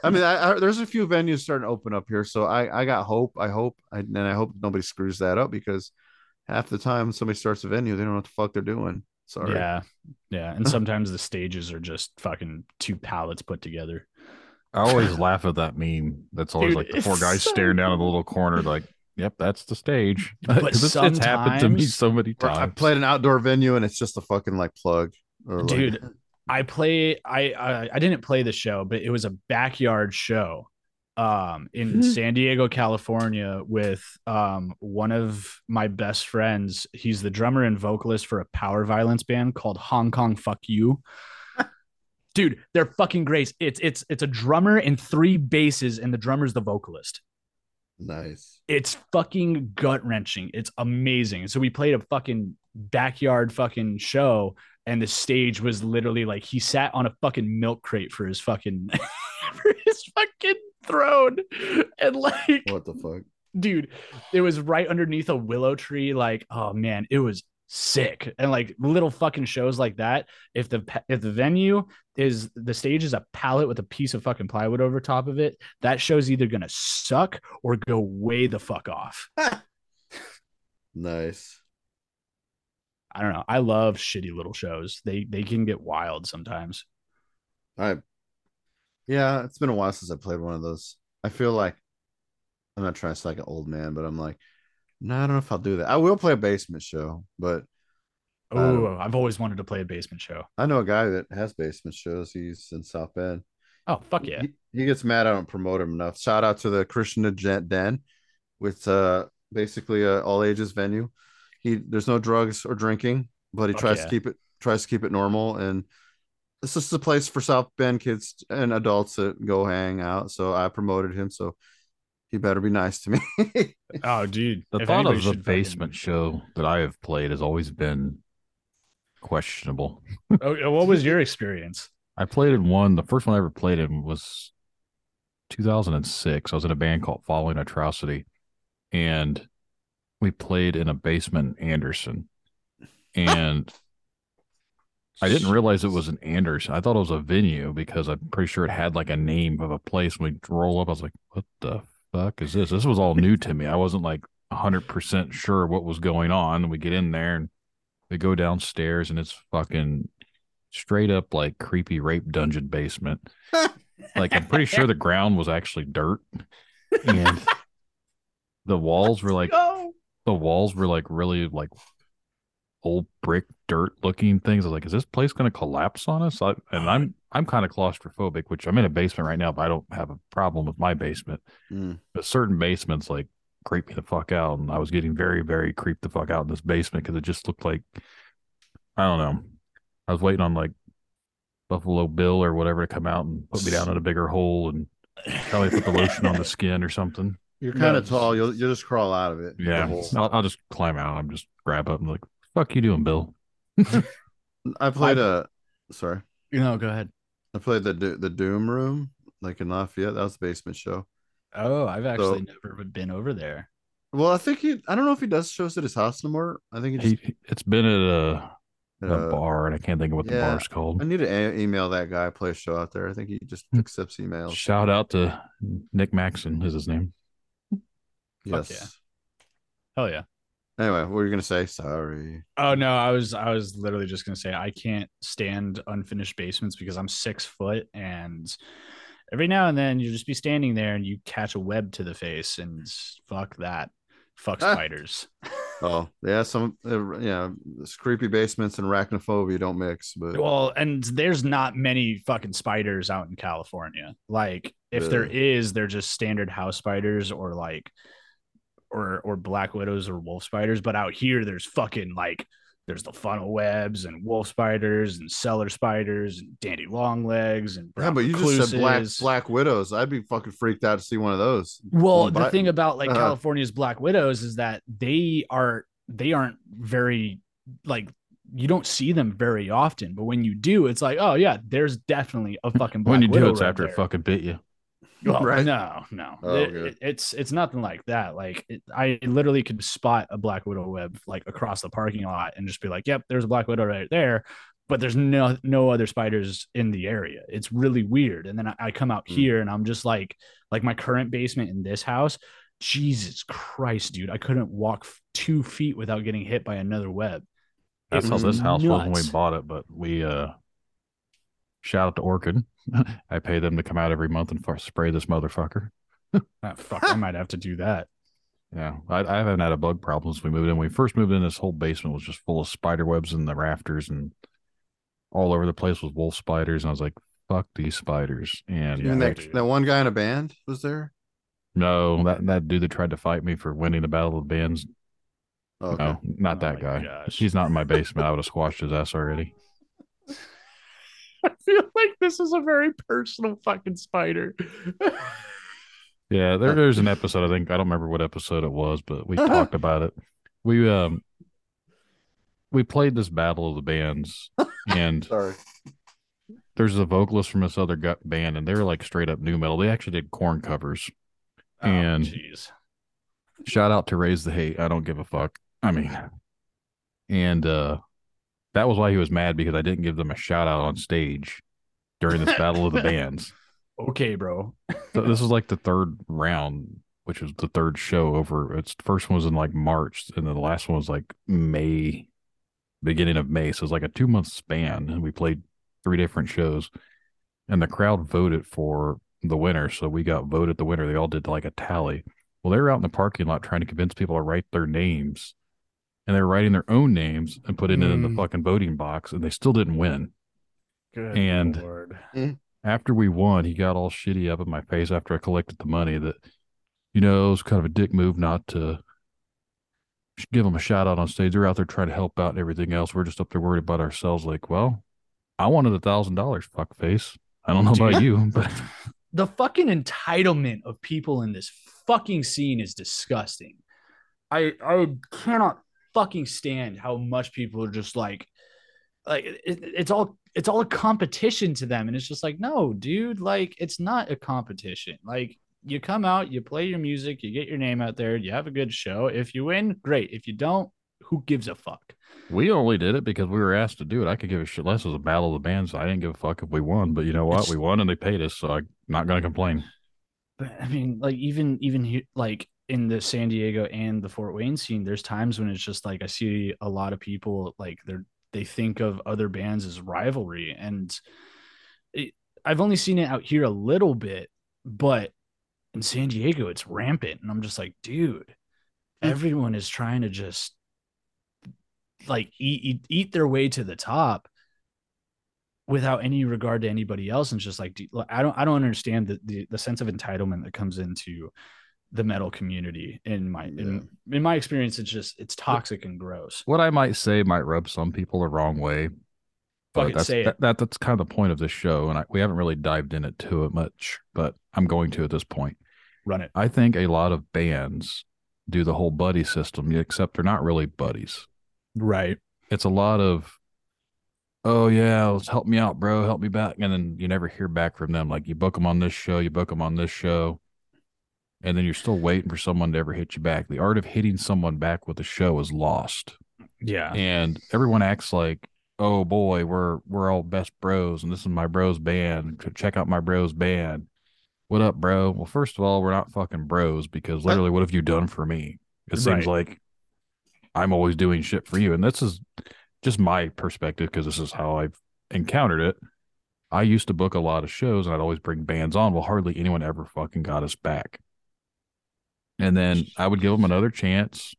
i mean I, I, there's a few venues starting to open up here so i i got hope i hope I, and i hope nobody screws that up because half the time somebody starts a venue they don't know what the fuck they're doing sorry
yeah yeah and sometimes the stages are just fucking two pallets put together
i always laugh at that meme that's always Dude, like the four guys so... staring down in the little corner like Yep, that's the stage. But it's, it's happened to me so many times. I
played an outdoor venue and it's just a fucking like plug.
Or like... Dude, I play I, I, I didn't play the show, but it was a backyard show um in hmm. San Diego, California with um one of my best friends. He's the drummer and vocalist for a power violence band called Hong Kong Fuck You. Dude, they're fucking great. It's it's it's a drummer and three basses and the drummer's the vocalist.
Nice.
It's fucking gut wrenching. It's amazing. So we played a fucking backyard fucking show and the stage was literally like he sat on a fucking milk crate for his fucking for his fucking throne and like
what the fuck
dude it was right underneath a willow tree like oh man it was sick and like little fucking shows like that if the if the venue is the stage is a pallet with a piece of fucking plywood over top of it that show's either gonna suck or go way the fuck off
nice
I don't know. I love shitty little shows. They they can get wild sometimes.
I yeah, it's been a while since I played one of those. I feel like I'm not trying to sound like an old man, but I'm like, no, nah, I don't know if I'll do that. I will play a basement show, but
oh, I've always wanted to play a basement show.
I know a guy that has basement shows. He's in South Bend.
Oh fuck yeah!
He, he gets mad I don't promote him enough. Shout out to the Krishna Jet Den, with uh basically a all ages venue he there's no drugs or drinking, but he tries yeah. to keep it tries to keep it normal and this is a place for South Bend kids and adults to go hang out. So I promoted him. So he better be nice to
me. oh, dude.
The if thought of the basement show that I have played has always been questionable.
Oh, what was your experience?
I played in one. The first one I ever played in was 2006. I was in a band called Following Atrocity, and we played in a basement in Anderson. And I didn't realize it was an Anderson. I thought it was a venue because I'm pretty sure it had like a name of a place. When we roll up, I was like, what the fuck is this? This was all new to me. I wasn't like 100% sure what was going on. We get in there and we go downstairs and it's fucking straight up like creepy rape dungeon basement. like I'm pretty sure the ground was actually dirt and the walls were like the walls were like really like old brick dirt looking things. I was like, is this place going to collapse on us? I, and I'm I'm kind of claustrophobic, which I'm in a basement right now, but I don't have a problem with my basement. Mm. But certain basements like creep me the fuck out, and I was getting very very creeped the fuck out in this basement because it just looked like I don't know. I was waiting on like Buffalo Bill or whatever to come out and put me down in a bigger hole and probably put the lotion on the skin or something.
You're kind no, of tall. You'll you'll just crawl out of it.
Yeah, I'll, I'll, just climb out. I'm just grab up and like, fuck you doing, Bill.
I played I, a. Sorry.
You know, go ahead.
I played the the Doom Room like in Lafayette. That was the basement show.
Oh, I've actually so, never been over there.
Well, I think he. I don't know if he does shows at his house anymore. I think he just, he,
it's been at a, at a, uh, bar, and I can't think of what yeah, the bar's called.
I need to a- email that guy. Play a show out there. I think he just hmm. accepts emails.
Shout out to Nick Maxon is his name.
Yes. yeah.
Hell
yeah.
Anyway, what were you gonna say? Sorry.
Oh no, I was I was literally just gonna say I can't stand unfinished basements because I'm six foot and every now and then you just be standing there and you catch a web to the face and fuck that. Fuck ah. spiders.
oh yeah, some uh, yeah, creepy basements and arachnophobia don't mix. But
well, and there's not many fucking spiders out in California. Like if really? there is, they're just standard house spiders or like or or black widows or wolf spiders, but out here there's fucking like there's the funnel webs and wolf spiders and cellar spiders and dandy long legs and
yeah, but you just said black black widows. I'd be fucking freaked out to see one of those.
Well, the thing about like uh-huh. California's black widows is that they are they aren't very like you don't see them very often, but when you do, it's like, oh yeah, there's definitely a fucking
black when you do, it's right after there. it fucking bit you.
Well, right? no, no, oh, it, it's it's nothing like that. Like it, I literally could spot a black widow web like across the parking lot and just be like, "Yep, there's a black widow right there," but there's no no other spiders in the area. It's really weird. And then I, I come out mm. here and I'm just like, like my current basement in this house. Jesus Christ, dude! I couldn't walk two feet without getting hit by another web.
That's how this house nuts. was when we bought it, but we uh Shout out to Orkin. I pay them to come out every month and spray this motherfucker.
ah, fuck, I might have to do that.
Yeah, I, I, haven't had a bug problem since we moved in. When we first moved in, this whole basement was just full of spider webs in the rafters and all over the place was wolf spiders. And I was like, fuck these spiders. And
yeah, that, that one guy in a band was there?
No, that, that dude that tried to fight me for winning the Battle of the Bands. Okay. No, not oh that guy. Gosh. He's not in my basement. I would have squashed his ass already.
I feel like this is a very personal fucking spider.
yeah, there, there's an episode. I think I don't remember what episode it was, but we talked about it. We um we played this battle of the bands, and sorry, there's a vocalist from this other band, and they were like straight up nu metal. They actually did Korn covers, oh, and geez. shout out to Raise the Hate. I don't give a fuck. I mean, and uh that was why he was mad because I didn't give them a shout out on stage during this battle of the bands.
Okay, bro.
so this was like the third round, which was the third show over. Its first one was in like March, and then the last one was like May, beginning of May. So it's like a two month span, and we played three different shows, and the crowd voted for the winner. So we got voted the winner. They all did like a tally. Well, they were out in the parking lot trying to convince people to write their names and they were writing their own names and putting mm. it in the mm. fucking voting box, and they still didn't win. Good and Lord. Mm. after we won, he got all shitty up in my face after I collected the money that, you know, it was kind of a dick move not to give them a shout out on stage. They're out there trying to help out and everything else. We're just up there worried about ourselves. Like, well, I wanted a thousand dollars, fuckface. I don't know about you, but
the fucking entitlement of people in this fucking scene is disgusting. I I cannot fucking stand how much people are just like like it, it's all it's all a competition to them and it's just like no dude like it's not a competition like you come out you play your music you get your name out there you have a good show if you win great if you don't who gives a fuck
we only did it because we were asked to do it i could give a shit less as a battle of the bands i didn't give a fuck if we won but you know what it's... we won and they paid us so i'm not going to complain
but, i mean like even even like in the San Diego and the Fort Wayne scene, there's times when it's just like I see a lot of people like they're they think of other bands as rivalry, and it, I've only seen it out here a little bit, but in San Diego it's rampant, and I'm just like, dude, hmm. everyone is trying to just like eat, eat, eat their way to the top without any regard to anybody else and just like i don't i don't understand the, the the sense of entitlement that comes into the metal community in my yeah. in, in, my experience it's just it's toxic and gross
what i might say might rub some people the wrong way
but
that's
that,
that, that's kind of the point of this show and I, we haven't really dived in it to it much but i'm going to at this point
run it
i think a lot of bands do the whole buddy system except they're not really buddies
right
it's a lot of oh yeah help me out bro help me back and then you never hear back from them like you book them on this show you book them on this show and then you're still waiting for someone to ever hit you back. The art of hitting someone back with a show is lost.
Yeah.
And everyone acts like, oh boy, we're we're all best bros and this is my bros band. Check out my bros band. What up, bro? Well, first of all, we're not fucking bros because literally what have you done for me? It right. seems like I'm always doing shit for you. And this is just my perspective because this is how I've encountered it. I used to book a lot of shows and I'd always bring bands on. Well, hardly anyone ever fucking got us back. And then I would give them another chance.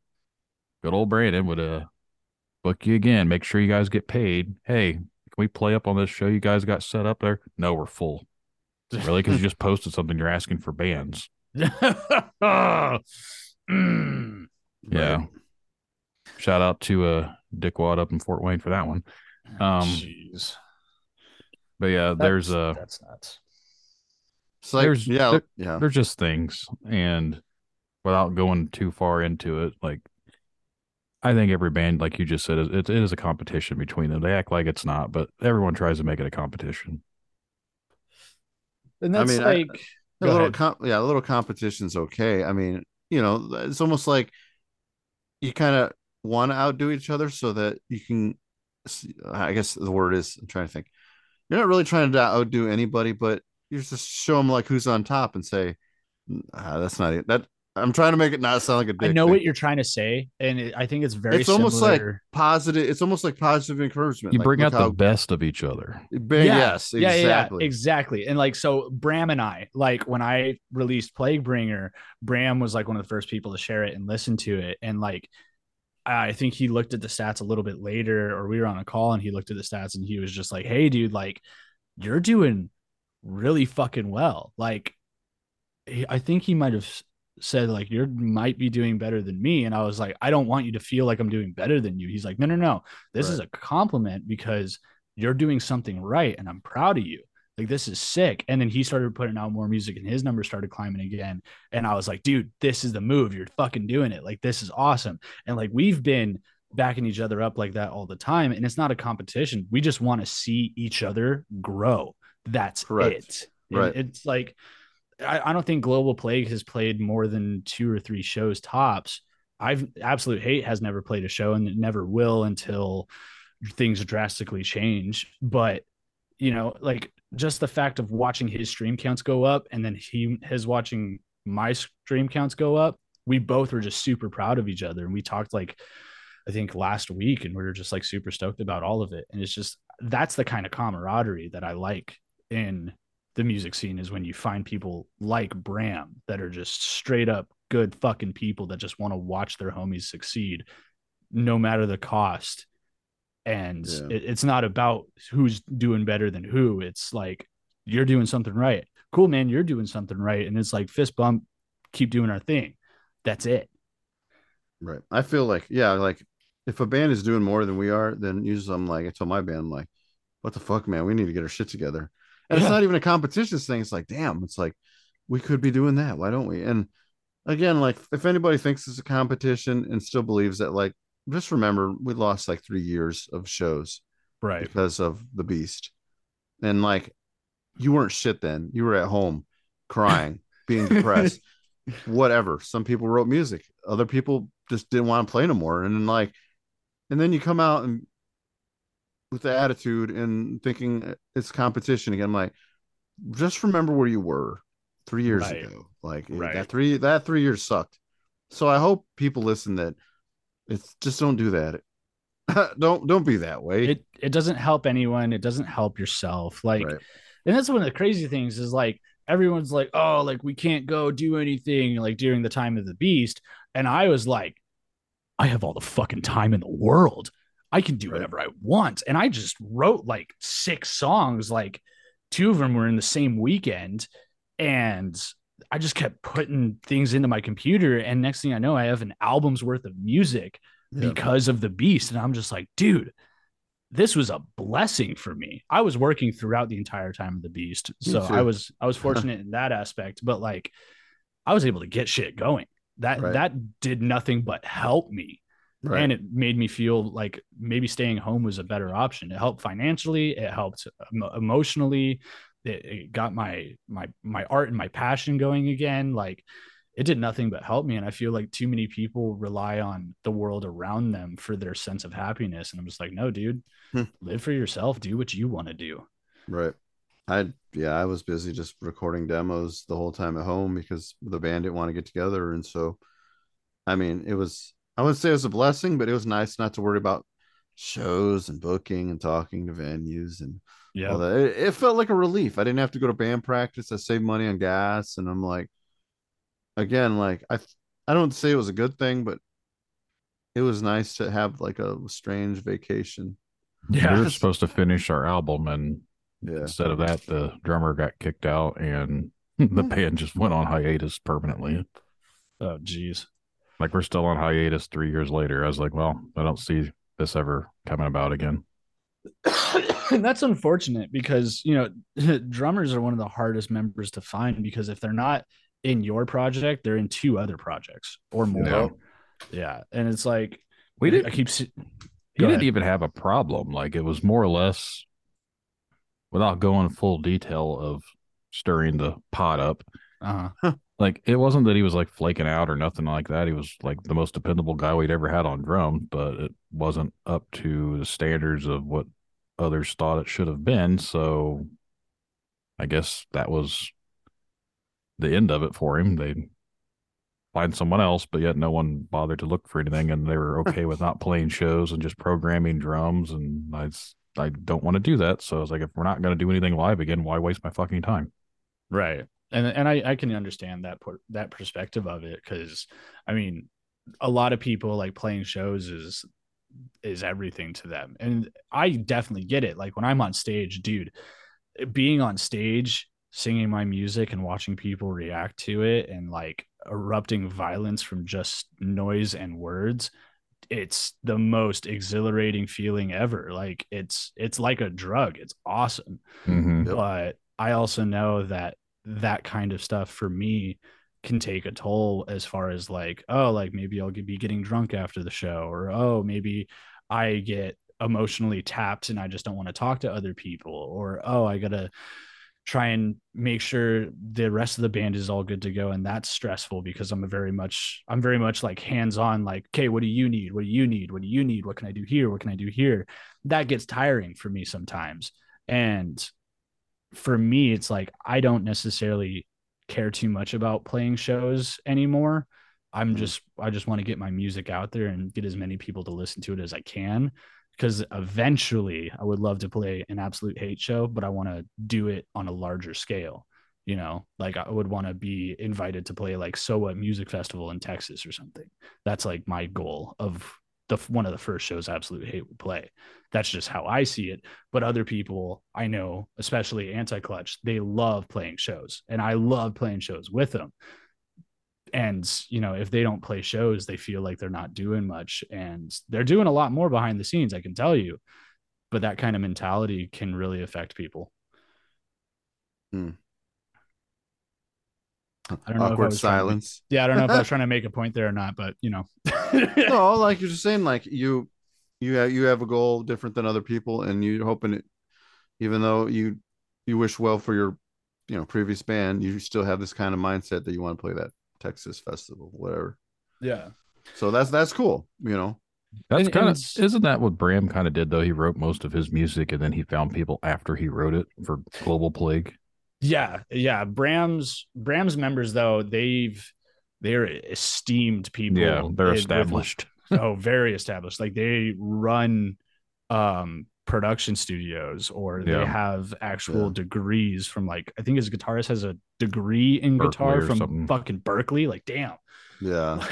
Good old Brandon would uh book you again. Make sure you guys get paid. Hey, can we play up on this show? You guys got set up there? No, we're full. Really? Because you just posted something. You're asking for bands. mm. Yeah. Right. Shout out to uh Dick Wad up in Fort Wayne for that one. Oh, um Jeez. But yeah, that's, there's uh that's nuts. So like, there's yeah, there, yeah, there's just things, and without going too far into it, like I think every band, like you just said, it, it is a competition between them. They act like it's not, but everyone tries to make it a competition.
And that's I mean, like
I, a little com- yeah, a little competition's okay. I mean, you know, it's almost like you kind of want to outdo each other so that you can. I guess the word is I'm trying to think. You're not really trying to outdo anybody, but you just show them like who's on top and say, ah, "That's not it. that I'm trying to make it not sound like a dick.
I know thing. what you're trying to say, and it, I think
it's
very. It's
similar. almost like positive. It's almost like positive encouragement. You
like, bring out the best of each other.
Yeah, yes, yeah, yeah,
exactly. And like so, Bram and I, like when I released Plague Bringer, Bram was like one of the first people to share it and listen to it, and like I think he looked at the stats a little bit later, or we were on a call and he looked at the stats and he was just like, "Hey, dude, like you're doing really fucking well." Like, I think he might have said like you might be doing better than me and i was like i don't want you to feel like i'm doing better than you he's like no no no this right. is a compliment because you're doing something right and i'm proud of you like this is sick and then he started putting out more music and his numbers started climbing again and i was like dude this is the move you're fucking doing it like this is awesome and like we've been backing each other up like that all the time and it's not a competition we just want to see each other grow that's Correct. it right. it's like I, I don't think Global Plague has played more than two or three shows tops. I've absolute hate has never played a show and it never will until things drastically change. But you know, like just the fact of watching his stream counts go up and then he his watching my stream counts go up, we both were just super proud of each other. And we talked like I think last week and we were just like super stoked about all of it. And it's just that's the kind of camaraderie that I like in the music scene is when you find people like Bram that are just straight up good fucking people that just want to watch their homies succeed no matter the cost. And yeah. it, it's not about who's doing better than who. It's like you're doing something right. Cool, man, you're doing something right. And it's like fist bump, keep doing our thing. That's it.
Right. I feel like, yeah, like if a band is doing more than we are, then usually I'm like, I told my band, I'm like, what the fuck, man, we need to get our shit together and yeah. it's not even a competitions thing it's like damn it's like we could be doing that why don't we and again like if anybody thinks it's a competition and still believes that like just remember we lost like three years of shows
right
because of the beast and like you weren't shit then you were at home crying being depressed whatever some people wrote music other people just didn't want to play no more and then like and then you come out and with the attitude and thinking it's competition again. I'm like, just remember where you were three years right. ago. Like eh, right. that three that three years sucked. So I hope people listen that it's just don't do that. don't don't be that way.
It it doesn't help anyone. It doesn't help yourself. Like, right. and that's one of the crazy things is like everyone's like, oh, like we can't go do anything like during the time of the beast. And I was like, I have all the fucking time in the world. I can do right. whatever I want. And I just wrote like six songs, like two of them were in the same weekend. And I just kept putting things into my computer. And next thing I know, I have an album's worth of music yeah. because of the beast. And I'm just like, dude, this was a blessing for me. I was working throughout the entire time of the beast. So I was I was fortunate in that aspect, but like I was able to get shit going. That right. that did nothing but help me Right. And it made me feel like maybe staying home was a better option. It helped financially, it helped emotionally, it, it got my my my art and my passion going again. Like it did nothing but help me. And I feel like too many people rely on the world around them for their sense of happiness. And I'm just like, no, dude, hmm. live for yourself, do what you want to do.
Right. I, yeah, I was busy just recording demos the whole time at home because the band didn't want to get together. And so, I mean, it was, I wouldn't say it was a blessing, but it was nice not to worry about shows and booking and talking to venues and yeah. all that. It, it felt like a relief. I didn't have to go to band practice. I saved money on gas, and I'm like, again, like I, I don't say it was a good thing, but it was nice to have like a strange vacation.
Yeah, we were supposed to finish our album, and yeah. instead of that, the drummer got kicked out, and the hmm. band just went on hiatus permanently.
Oh, geez.
Like we're still on hiatus three years later. I was like, well, I don't see this ever coming about again.
that's unfortunate because you know drummers are one of the hardest members to find because if they're not in your project, they're in two other projects or more. Yeah, and it's like we didn't. I keep. See-
he didn't even have a problem. Like it was more or less, without going full detail of stirring the pot up. Uh-huh. like it wasn't that he was like flaking out or nothing like that. He was like the most dependable guy we'd ever had on drum, but it wasn't up to the standards of what others thought it should have been. So I guess that was the end of it for him. They find someone else, but yet no one bothered to look for anything, and they were okay with not playing shows and just programming drums. And I, I don't want to do that. So I was like, if we're not going to do anything live again, why waste my fucking time?
Right and and I, I can understand that per, that perspective of it because I mean a lot of people like playing shows is is everything to them and I definitely get it like when I'm on stage dude being on stage singing my music and watching people react to it and like erupting violence from just noise and words it's the most exhilarating feeling ever like it's it's like a drug it's awesome mm-hmm. but I also know that that kind of stuff for me can take a toll as far as like oh like maybe i'll be getting drunk after the show or oh maybe i get emotionally tapped and i just don't want to talk to other people or oh i gotta try and make sure the rest of the band is all good to go and that's stressful because i'm a very much i'm very much like hands on like okay what do you need what do you need what do you need what can i do here what can i do here that gets tiring for me sometimes and for me, it's like I don't necessarily care too much about playing shows anymore. I'm hmm. just I just want to get my music out there and get as many people to listen to it as I can because eventually I would love to play an absolute hate show, but I want to do it on a larger scale. You know, like I would want to be invited to play like So What Music Festival in Texas or something. That's like my goal of the one of the first shows absolute hate would play that's just how i see it but other people i know especially anti-clutch they love playing shows and i love playing shows with them and you know if they don't play shows they feel like they're not doing much and they're doing a lot more behind the scenes i can tell you but that kind of mentality can really affect people hmm.
I don't know awkward silence.
To, yeah, I don't know if I was trying to make a point there or not, but you know,
no, like you're just saying, like you, you have you have a goal different than other people, and you're hoping it, even though you you wish well for your, you know, previous band, you still have this kind of mindset that you want to play that Texas festival, whatever.
Yeah.
So that's that's cool, you know.
That's kind of isn't that what Bram kind of did though? He wrote most of his music and then he found people after he wrote it for Global Plague.
Yeah, yeah. Bram's Bram's members though, they've they're esteemed people. Yeah,
they're established.
With, oh, very established. Like they run um production studios or yeah. they have actual yeah. degrees from like I think his guitarist has a degree in Berklee guitar from something. fucking Berklee. Like, damn.
Yeah.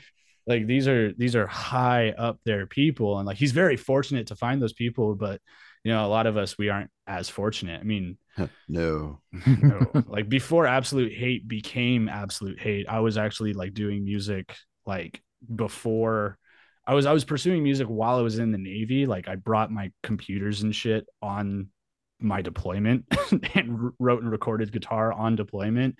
Like, like these are these are high up there people. And like he's very fortunate to find those people, but you know a lot of us we aren't as fortunate i mean
no no
like before absolute hate became absolute hate i was actually like doing music like before i was i was pursuing music while i was in the navy like i brought my computers and shit on my deployment and wrote and recorded guitar on deployment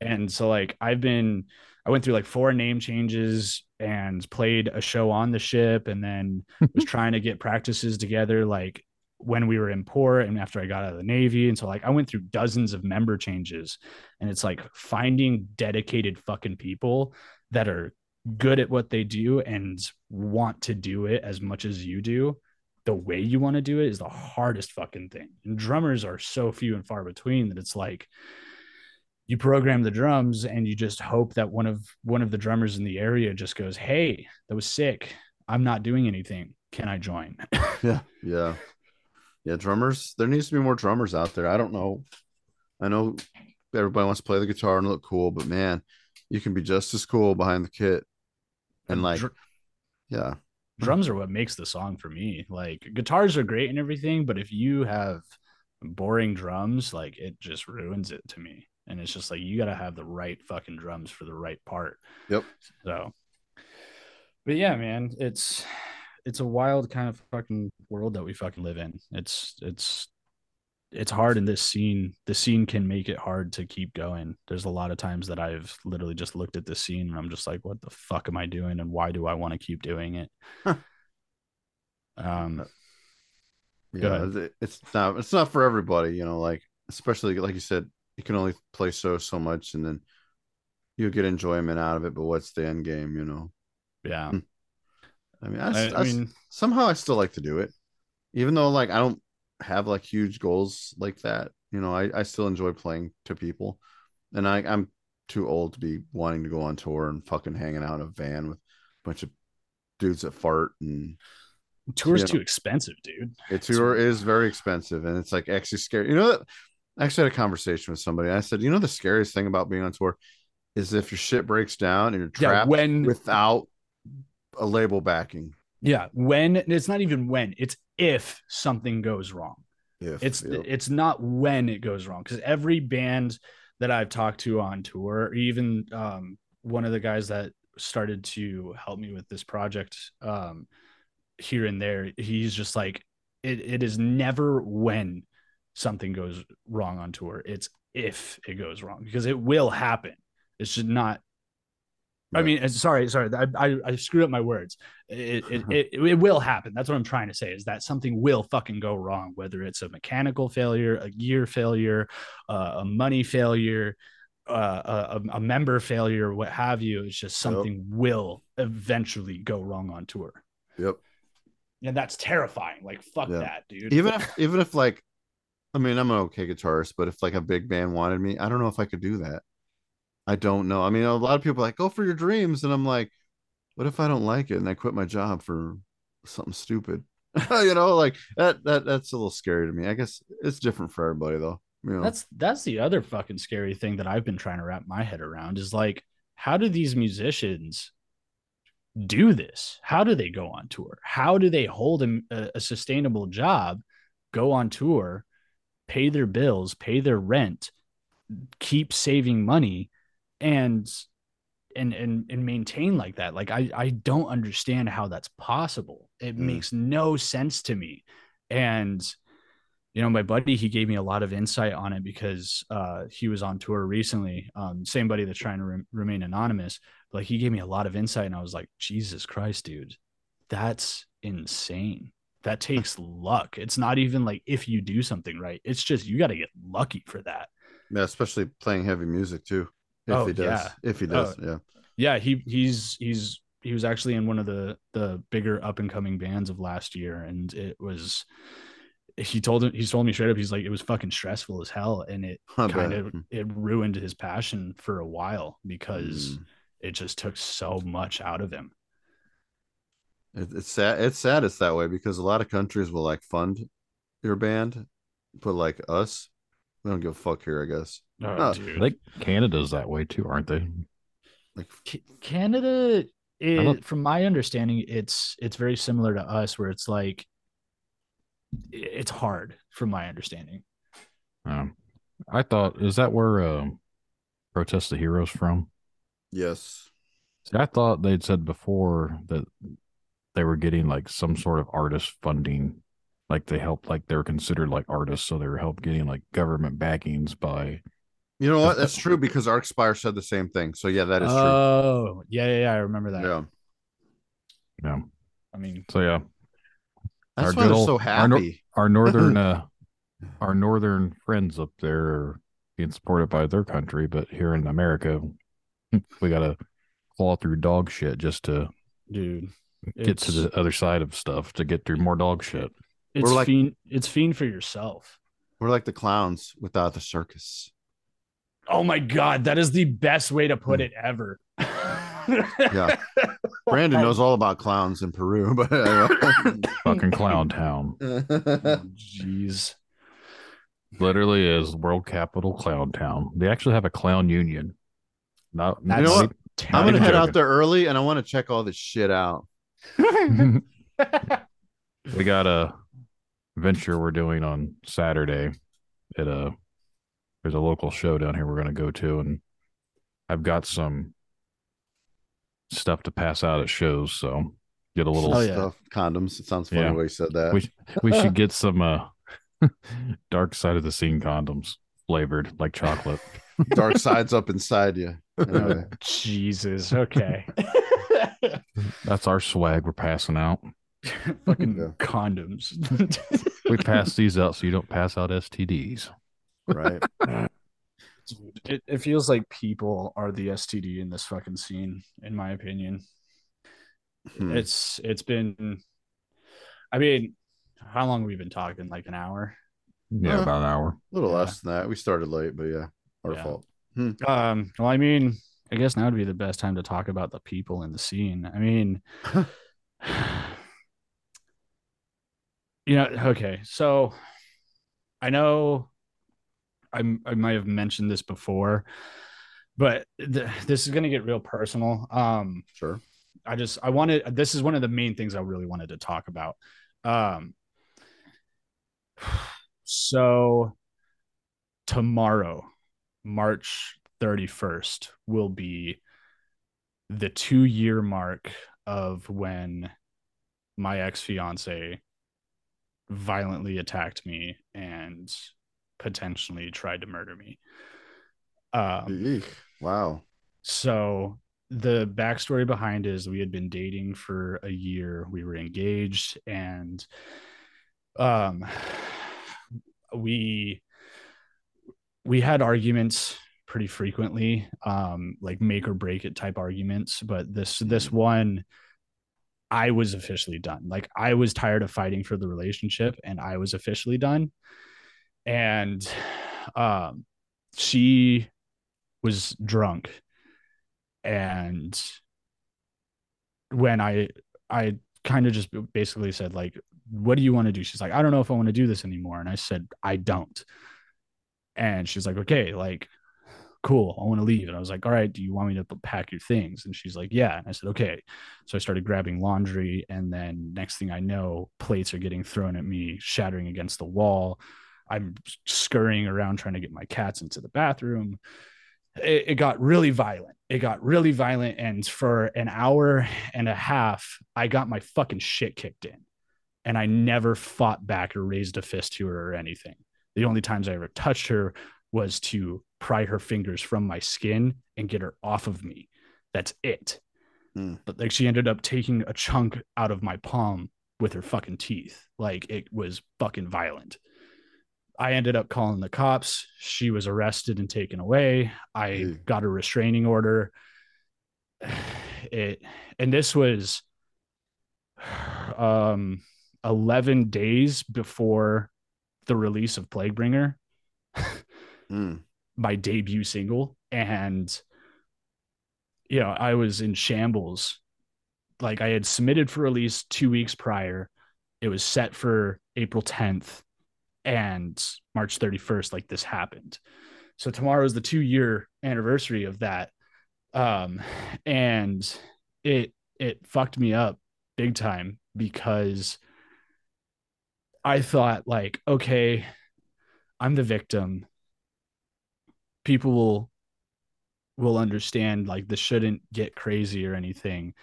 and so like i've been i went through like four name changes and played a show on the ship and then was trying to get practices together like when we were in port and after I got out of the Navy. And so like I went through dozens of member changes and it's like finding dedicated fucking people that are good at what they do and want to do it as much as you do. The way you want to do it is the hardest fucking thing. And drummers are so few and far between that it's like you program the drums and you just hope that one of one of the drummers in the area just goes, "Hey, that was sick. I'm not doing anything. Can I join?"
yeah. Yeah yeah, drummers. There needs to be more drummers out there. I don't know. I know everybody wants to play the guitar and look cool, but man, you can be just as cool behind the kit. And like, Dr- yeah,
drums are what makes the song for me. Like, guitars are great and everything, but if you have boring drums, like it just ruins it to me. And it's just like you got to have the right fucking drums for the right part.
Yep.
So, but yeah, man, it's it's a wild kind of fucking world that we fucking live in. It's it's it's hard in this scene. The scene can make it hard to keep going. There's a lot of times that I've literally just looked at the scene and I'm just like, what the fuck am I doing and why do I want to keep doing it? Huh.
Um uh, yeah, it's not it's not for everybody, you know, like especially like you said, you can only play so so much and then you'll get enjoyment out of it, but what's the end game, you know?
Yeah. Hmm.
I mean, I, I, I mean, somehow I still like to do it, even though like I don't have like huge goals like that. You know, I, I still enjoy playing to people, and I I'm too old to be wanting to go on tour and fucking hanging out in a van with a bunch of dudes that fart and
tour's you know, too expensive, dude. A tour
is very expensive, and it's like actually scary. You know, I actually had a conversation with somebody. I said, you know, the scariest thing about being on tour is if your shit breaks down and you're trapped yeah, when, without a label backing.
Yeah, when it's not even when, it's if something goes wrong. If, it's yep. it's not when it goes wrong because every band that I've talked to on tour, even um, one of the guys that started to help me with this project um, here and there, he's just like, it, it is never when something goes wrong on tour. It's if it goes wrong because it will happen. It's just not I mean, sorry, sorry, I, I, I screwed up my words. It it, it, it will happen. That's what I'm trying to say is that something will fucking go wrong, whether it's a mechanical failure, a gear failure, uh, a money failure, uh, a, a, member failure, what have you. It's just something yep. will eventually go wrong on tour.
Yep.
And that's terrifying. Like fuck that, dude.
Even if even if like, I mean, I'm an okay guitarist, but if like a big band wanted me, I don't know if I could do that. I don't know. I mean, a lot of people like, go for your dreams. And I'm like, what if I don't like it and I quit my job for something stupid? you know, like that that that's a little scary to me. I guess it's different for everybody though. You know?
That's that's the other fucking scary thing that I've been trying to wrap my head around is like, how do these musicians do this? How do they go on tour? How do they hold a, a sustainable job, go on tour, pay their bills, pay their rent, keep saving money? and and and and maintain like that like i i don't understand how that's possible it mm. makes no sense to me and you know my buddy he gave me a lot of insight on it because uh he was on tour recently um same buddy that's trying to re- remain anonymous but like he gave me a lot of insight and i was like jesus christ dude that's insane that takes luck it's not even like if you do something right it's just you got to get lucky for that
yeah especially playing heavy music too if oh, he does. Yeah. If
he oh,
does.
Uh, yeah. Yeah. He he's he's he was actually in one of the the bigger up and coming bands of last year. And it was he told him he told me straight up, he's like, it was fucking stressful as hell. And it kind of it ruined his passion for a while because mm. it just took so much out of him.
It, it's sad it's sad it's that way because a lot of countries will like fund your band, but like us, they don't give a fuck here, I guess. Oh,
Like Canada's that way too, aren't they?
Like C- Canada, from my understanding, it's it's very similar to us, where it's like it's hard, from my understanding.
Um, I thought is that where um, Protest the Hero's from?
Yes.
See, I thought they'd said before that they were getting like some sort of artist funding like they help like they're considered like artists so they're help getting like government backings by
you know what that's true because Archspire said the same thing so yeah that is
true oh yeah yeah, yeah i remember that
yeah yeah i
mean
so yeah
that's our why they're so happy
our, our northern uh our northern friends up there are being supported by their country but here in america we gotta claw through dog shit just to
dude
get to the other side of stuff to get through more dog shit
it's like, fiend. It's fiend for yourself.
We're like the clowns without the circus.
Oh my god, that is the best way to put mm. it ever.
yeah, Brandon knows all about clowns in Peru, but
fucking clown town.
Jeez, oh,
literally is world capital clown town. They actually have a clown union.
Not, you know what? I'm gonna head out there early, and I want to check all this shit out.
we got a venture we're doing on Saturday at a there's a local show down here we're going to go to and I've got some stuff to pass out at shows so get a little oh, stuff
yeah. condoms it sounds funny yeah. way you said that
we, we should get some uh dark side of the scene condoms flavored like chocolate
dark sides up inside you
jesus okay
that's our swag we're passing out
fucking condoms.
we pass these out so you don't pass out STDs.
Right.
It, it feels like people are the STD in this fucking scene, in my opinion. Hmm. It's it's been, I mean, how long have we been talking? Like an hour.
Yeah, uh, about an hour.
A little yeah. less than that. We started late, but yeah, our yeah. fault.
Hmm. Um. Well, I mean, I guess now would be the best time to talk about the people in the scene. I mean. you know, okay. So I know I'm, I might have mentioned this before, but th- this is going to get real personal. Um,
sure.
I just, I wanted, this is one of the main things I really wanted to talk about. Um, so tomorrow, March 31st, will be the two year mark of when my ex fiance violently attacked me and potentially tried to murder me.
Um, wow.
So the backstory behind is we had been dating for a year. We were engaged and um we we had arguments pretty frequently, um, like make or break it type arguments. But this this mm. one I was officially done. Like I was tired of fighting for the relationship and I was officially done. And um she was drunk and when I I kind of just basically said like what do you want to do? She's like I don't know if I want to do this anymore and I said I don't. And she's like okay, like cool, I want to leave. And I was like, all right, do you want me to pack your things? And she's like, yeah. And I said, okay. So I started grabbing laundry. And then next thing I know, plates are getting thrown at me, shattering against the wall. I'm scurrying around trying to get my cats into the bathroom. It, it got really violent. It got really violent. And for an hour and a half, I got my fucking shit kicked in. And I never fought back or raised a fist to her or anything. The only times I ever touched her was to pry her fingers from my skin and get her off of me. That's it. Mm. But like she ended up taking a chunk out of my palm with her fucking teeth. Like it was fucking violent. I ended up calling the cops. She was arrested and taken away. I mm. got a restraining order. It and this was um 11 days before the release of Plaguebringer. mm. my debut single. And, you know, I was in shambles. Like I had submitted for release two weeks prior, it was set for April 10th and March 31st. Like this happened. So tomorrow is the two year anniversary of that. Um, and it, it fucked me up big time because I thought like, okay, I'm the victim people will will understand like this shouldn't get crazy or anything.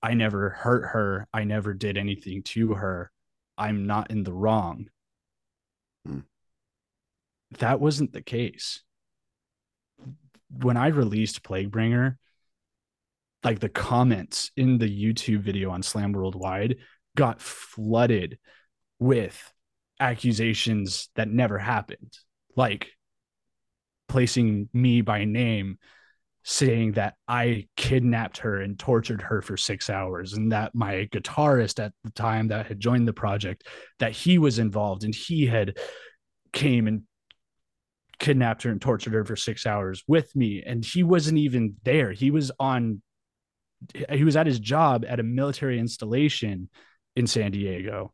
I never hurt her. I never did anything to her. I'm not in the wrong. Mm. That wasn't the case. When I released Plaguebringer, like the comments in the YouTube video on Slam Worldwide got flooded with accusations that never happened. Like placing me by name saying that I kidnapped her and tortured her for 6 hours and that my guitarist at the time that had joined the project that he was involved and he had came and kidnapped her and tortured her for 6 hours with me and he wasn't even there he was on he was at his job at a military installation in San Diego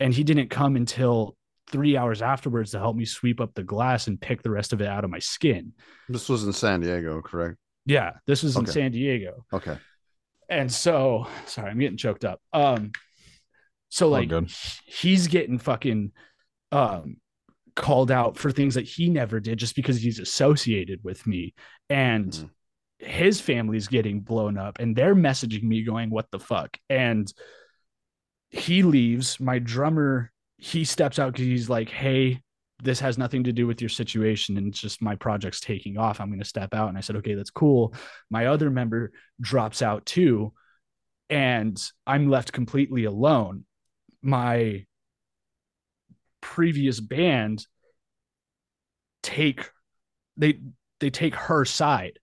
and he didn't come until three hours afterwards to help me sweep up the glass and pick the rest of it out of my skin.
This was in San Diego, correct?
Yeah, this was okay. in San Diego.
Okay.
And so, sorry, I'm getting choked up. Um, so like he's getting fucking um called out for things that he never did just because he's associated with me and mm-hmm. his family's getting blown up and they're messaging me going what the fuck and he leaves my drummer he steps out because he's like, hey, this has nothing to do with your situation and it's just my project's taking off i'm going to step out and i said okay that's cool my other member drops out too and i'm left completely alone my previous band take they they take her side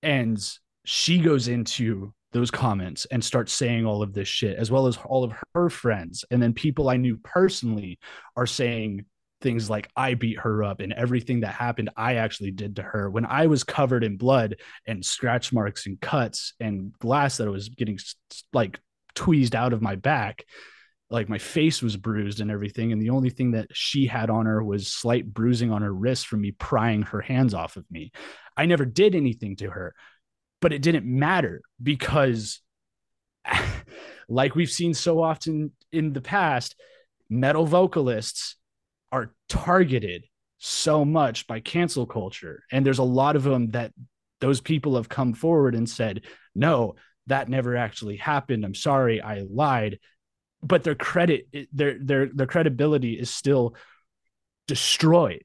and she goes into those comments and start saying all of this shit, as well as all of her friends. And then people I knew personally are saying things like, I beat her up and everything that happened, I actually did to her. When I was covered in blood and scratch marks and cuts and glass that was getting like tweezed out of my back, like my face was bruised and everything and the only thing that she had on her was slight bruising on her wrist from me prying her hands off of me i never did anything to her but it didn't matter because like we've seen so often in the past metal vocalists are targeted so much by cancel culture and there's a lot of them that those people have come forward and said no that never actually happened i'm sorry i lied but their credit their their their credibility is still destroyed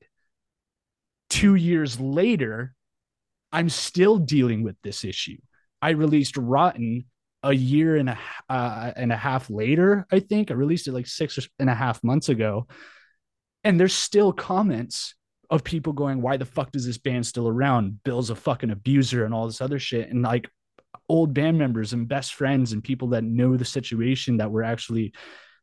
2 years later I'm still dealing with this issue. I released Rotten a year and a uh, and a half later. I think I released it like six and a half months ago, and there's still comments of people going, "Why the fuck does this band still around? Bill's a fucking abuser and all this other shit." And like old band members and best friends and people that know the situation that were actually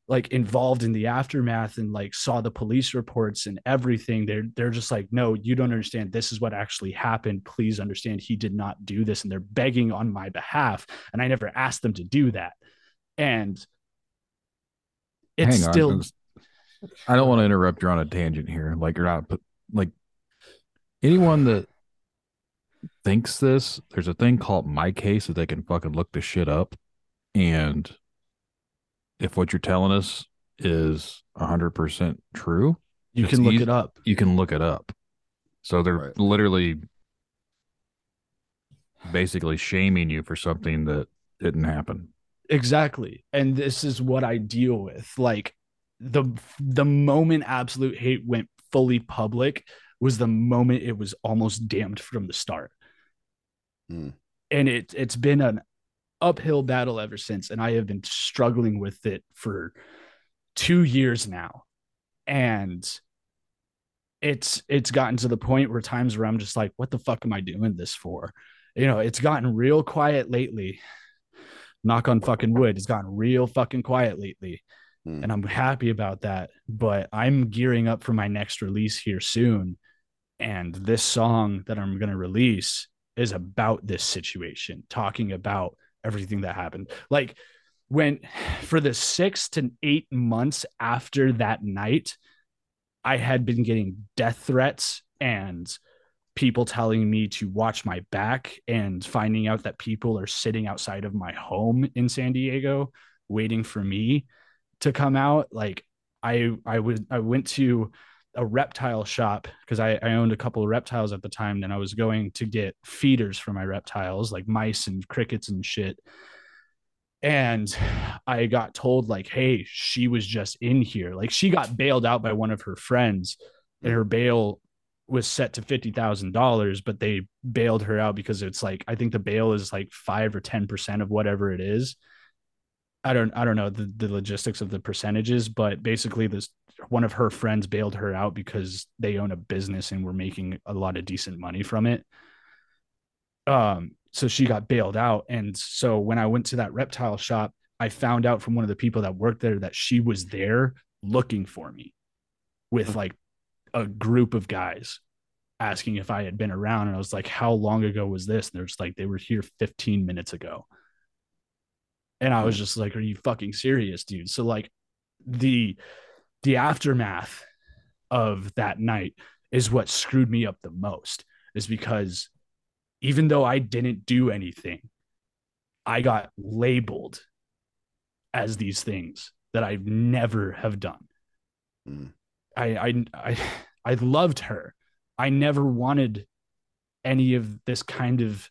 like involved in the aftermath and like saw the police reports and everything they're they're just like no you don't understand this is what actually happened please understand he did not do this and they're begging on my behalf and i never asked them to do that and
it's Hang still on. i don't want to interrupt you on a tangent here like you're not like anyone that thinks this there's a thing called my case that they can fucking look the shit up and if what you're telling us is 100% true,
you can look easy, it up.
You can look it up. So they're right. literally basically shaming you for something that didn't happen.
Exactly. And this is what I deal with. Like the the moment absolute hate went fully public was the moment it was almost damned from the start. Mm. And it it's been an uphill battle ever since. And I have been struggling with it for two years now. And it's it's gotten to the point where times where I'm just like, what the fuck am I doing this for? You know, it's gotten real quiet lately. Knock on fucking wood, it's gotten real fucking quiet lately. Mm. And I'm happy about that. But I'm gearing up for my next release here soon. And this song that I'm gonna release is about this situation, talking about everything that happened. Like when for the six to eight months after that night, I had been getting death threats and people telling me to watch my back and finding out that people are sitting outside of my home in San Diego waiting for me to come out. Like I I would I went to a reptile shop because I, I, owned a couple of reptiles at the time. and I was going to get feeders for my reptiles, like mice and crickets and shit. And I got told, like, hey, she was just in here. Like, she got bailed out by one of her friends, and her bail was set to $50,000, but they bailed her out because it's like, I think the bail is like five or 10% of whatever it is. I don't I don't know the, the logistics of the percentages, but basically this one of her friends bailed her out because they own a business and were making a lot of decent money from it. Um, so she got bailed out. And so when I went to that reptile shop, I found out from one of the people that worked there that she was there looking for me with hmm. like a group of guys asking if I had been around. And I was like, how long ago was this? And they're just like, they were here 15 minutes ago. And I was hmm. just like, are you fucking serious, dude? So like the the aftermath of that night is what screwed me up the most is because even though I didn't do anything, I got labeled as these things that I never have done. Mm. I, I I I loved her. I never wanted any of this kind of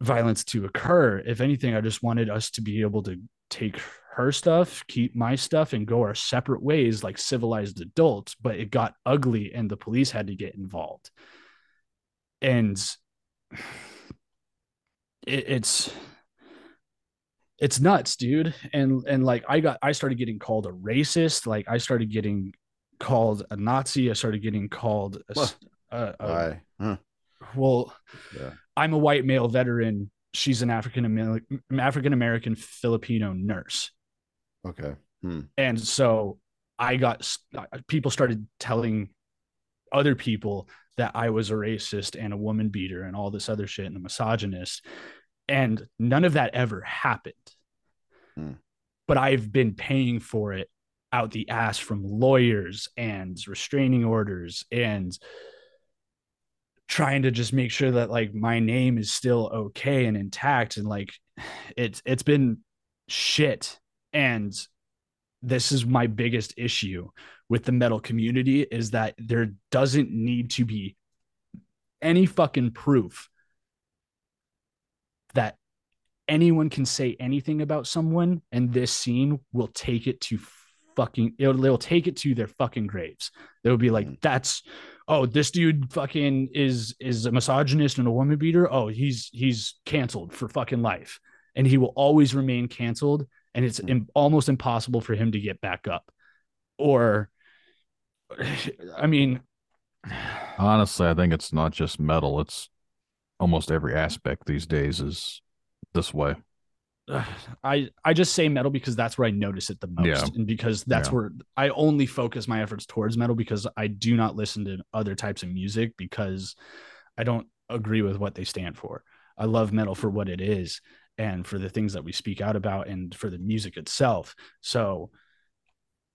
violence to occur. If anything, I just wanted us to be able to take her stuff, keep my stuff, and go our separate ways like civilized adults. But it got ugly and the police had to get involved. And it, it's it's nuts dude and and like i got i started getting called a racist like i started getting called a nazi i started getting called a, well, a, a, I, huh. well yeah. i'm a white male veteran she's an African American African American Filipino nurse.
Okay. Hmm.
And so I got people started telling other people that I was a racist and a woman beater and all this other shit and a misogynist. And none of that ever happened. Hmm. But I've been paying for it out the ass from lawyers and restraining orders and trying to just make sure that like my name is still okay and intact and like it's it's been shit and this is my biggest issue with the metal community is that there doesn't need to be any fucking proof that anyone can say anything about someone and this scene will take it to fucking it'll, will take it to their fucking graves they'll be like mm. that's oh this dude fucking is is a misogynist and a woman beater oh he's he's canceled for fucking life and he will always remain canceled and it's hmm. almost impossible for him to get back up. Or, I mean,
honestly, I think it's not just metal; it's almost every aspect these days is this way.
I I just say metal because that's where I notice it the most, yeah. and because that's yeah. where I only focus my efforts towards metal because I do not listen to other types of music because I don't agree with what they stand for. I love metal for what it is, and for the things that we speak out about and for the music itself. So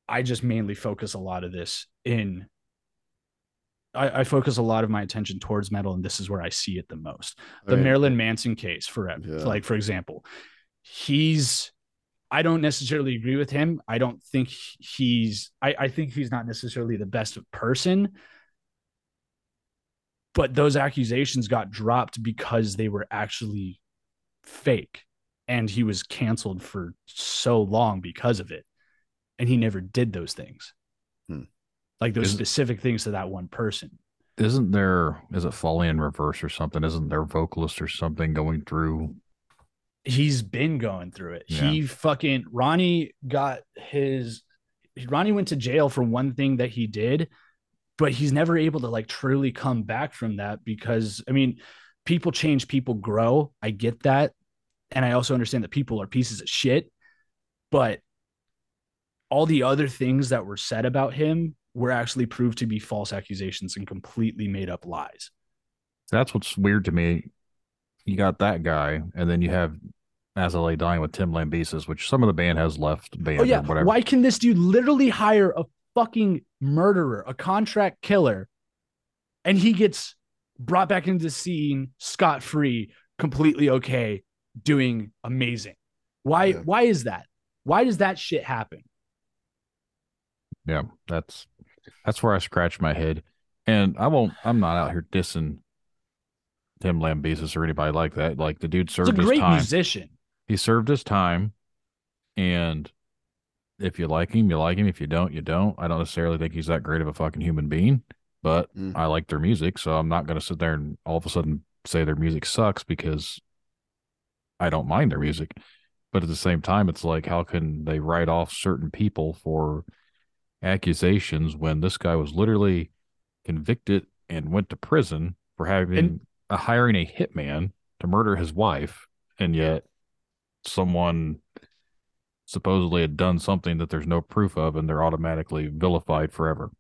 I just mainly focus a lot of this in I, I, focus a lot of my attention towards metal, and this is where I see it the most. The right. Marilyn Manson case, for yeah. like for example, he's. I don't necessarily agree with him. I don't think he's. I, I think he's not necessarily the best person. But those accusations got dropped because they were actually fake and he was canceled for so long because of it and he never did those things hmm. like those isn't, specific things to that one person
isn't there is it falling in reverse or something isn't there vocalist or something going through
he's been going through it yeah. he fucking ronnie got his ronnie went to jail for one thing that he did but he's never able to like truly come back from that because i mean people change people grow i get that and I also understand that people are pieces of shit, but all the other things that were said about him were actually proved to be false accusations and completely made up lies.
That's what's weird to me. You got that guy, and then you have As I Lay Dying with Tim Lambesis, which some of the band has left band. Oh yeah, whatever.
why can this dude literally hire a fucking murderer, a contract killer, and he gets brought back into the scene scot free, completely okay, doing amazing. Why yeah. why is that? Why does that shit happen?
Yeah, that's that's where I scratch my head. And I won't I'm not out here dissing Tim Lambesis or anybody like that. Like the dude served it's a great musician. He served his time and if you like him, you like him. If you don't, you don't. I don't necessarily think he's that great of a fucking human being, but mm. I like their music, so I'm not going to sit there and all of a sudden say their music sucks because I don't mind their music, but at the same time, it's like how can they write off certain people for accusations when this guy was literally convicted and went to prison for having and, hiring a hitman to murder his wife, and yet someone supposedly had done something that there's no proof of, and they're automatically vilified forever.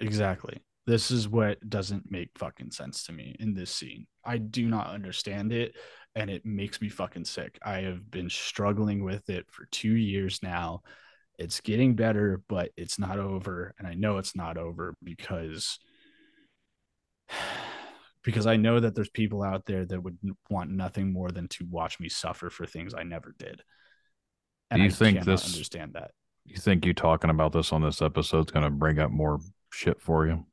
Exactly. This is what doesn't make fucking sense to me in this scene. I do not understand it and it makes me fucking sick. I have been struggling with it for two years now. It's getting better, but it's not over. And I know it's not over because because I know that there's people out there that would want nothing more than to watch me suffer for things I never did.
And do you I think this understand that? You think you talking about this on this episode is going to bring up more shit for you?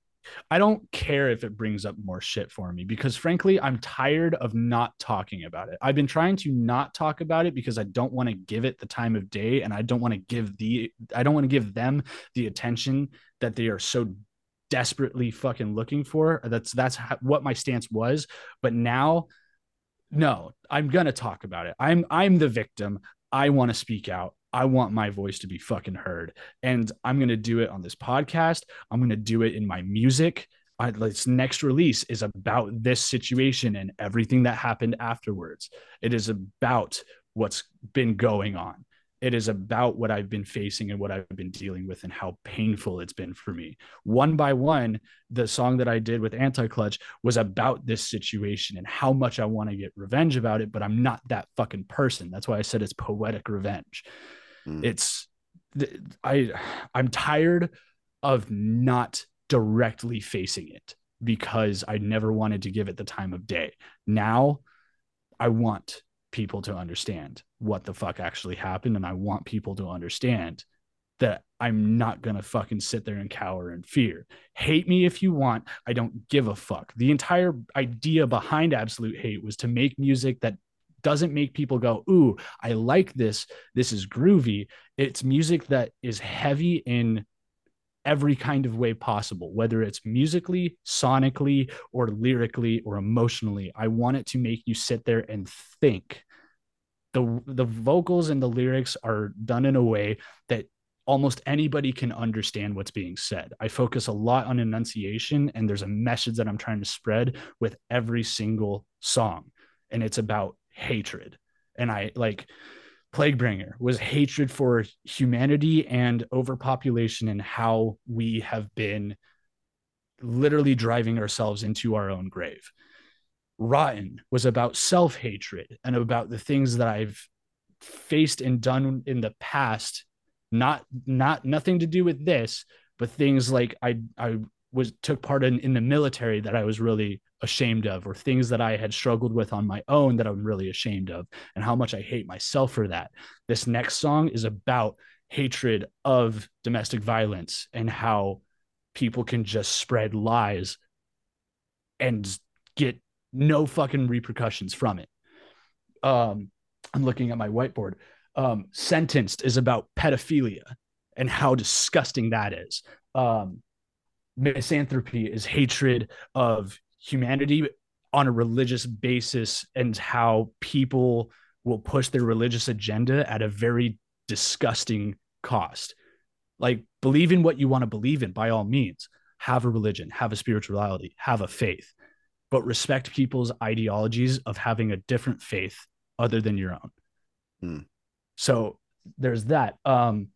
I don't care if it brings up more shit for me because frankly, I'm tired of not talking about it. I've been trying to not talk about it because I don't want to give it the time of day and I don't want to give the I don't want to give them the attention that they are so desperately fucking looking for. That's that's how, what my stance was, but now no, I'm going to talk about it. I'm I'm the victim. I want to speak out. I want my voice to be fucking heard. And I'm going to do it on this podcast. I'm going to do it in my music. I, this next release is about this situation and everything that happened afterwards. It is about what's been going on. It is about what I've been facing and what I've been dealing with and how painful it's been for me. One by one, the song that I did with Anti Clutch was about this situation and how much I want to get revenge about it, but I'm not that fucking person. That's why I said it's poetic revenge. Mm. It's I I'm tired of not directly facing it because I never wanted to give it the time of day. Now I want people to understand what the fuck actually happened and I want people to understand that I'm not going to fucking sit there and cower in fear. Hate me if you want. I don't give a fuck. The entire idea behind Absolute Hate was to make music that doesn't make people go, Ooh, I like this. This is groovy. It's music that is heavy in every kind of way possible, whether it's musically, sonically, or lyrically, or emotionally. I want it to make you sit there and think. The, the vocals and the lyrics are done in a way that almost anybody can understand what's being said. I focus a lot on enunciation, and there's a message that I'm trying to spread with every single song. And it's about hatred. And I like Plaguebringer was hatred for humanity and overpopulation and how we have been literally driving ourselves into our own grave. Rotten was about self hatred and about the things that I've faced and done in the past not not nothing to do with this but things like i i was took part in in the military that I was really ashamed of or things that I had struggled with on my own that I'm really ashamed of and how much I hate myself for that. This next song is about hatred of domestic violence and how people can just spread lies and get no fucking repercussions from it. Um, I'm looking at my whiteboard. Um, sentenced is about pedophilia and how disgusting that is. Um, misanthropy is hatred of humanity on a religious basis and how people will push their religious agenda at a very disgusting cost. Like, believe in what you want to believe in by all means. Have a religion, have a spirituality, have a faith, but respect people's ideologies of having a different faith other than your own. Hmm. So there's that. Um,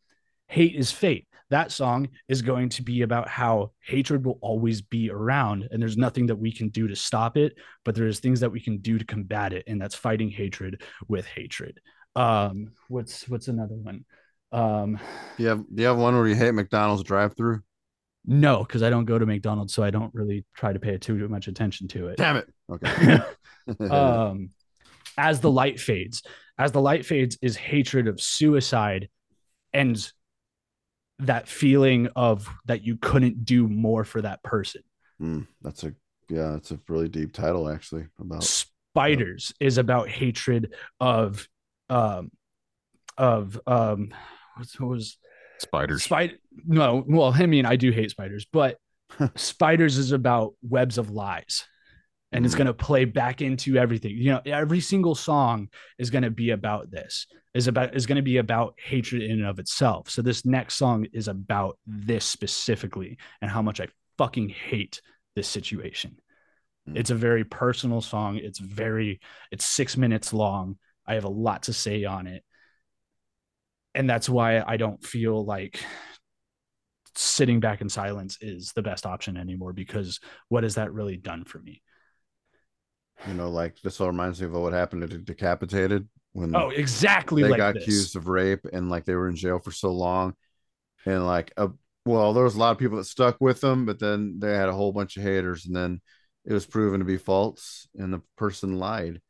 hate is fate that song is going to be about how hatred will always be around and there's nothing that we can do to stop it but there's things that we can do to combat it and that's fighting hatred with hatred um what's what's another one um
do you have do you have one where you hate mcdonald's drive through
no because i don't go to mcdonald's so i don't really try to pay too much attention to it
damn it okay
um as the light fades as the light fades is hatred of suicide and that feeling of that you couldn't do more for that person.
Mm, that's a yeah, that's a really deep title actually.
About spiders yeah. is about hatred of um of um what was
spiders
spider no well I mean I do hate spiders but spiders is about webs of lies and it's going to play back into everything you know every single song is going to be about this is about is going to be about hatred in and of itself so this next song is about this specifically and how much i fucking hate this situation mm. it's a very personal song it's very it's six minutes long i have a lot to say on it and that's why i don't feel like sitting back in silence is the best option anymore because what has that really done for me
you know, like this all reminds me of what happened to Decapitated when
oh exactly
they
like
got this. accused of rape and like they were in jail for so long, and like a uh, well, there was a lot of people that stuck with them, but then they had a whole bunch of haters, and then it was proven to be false, and the person lied,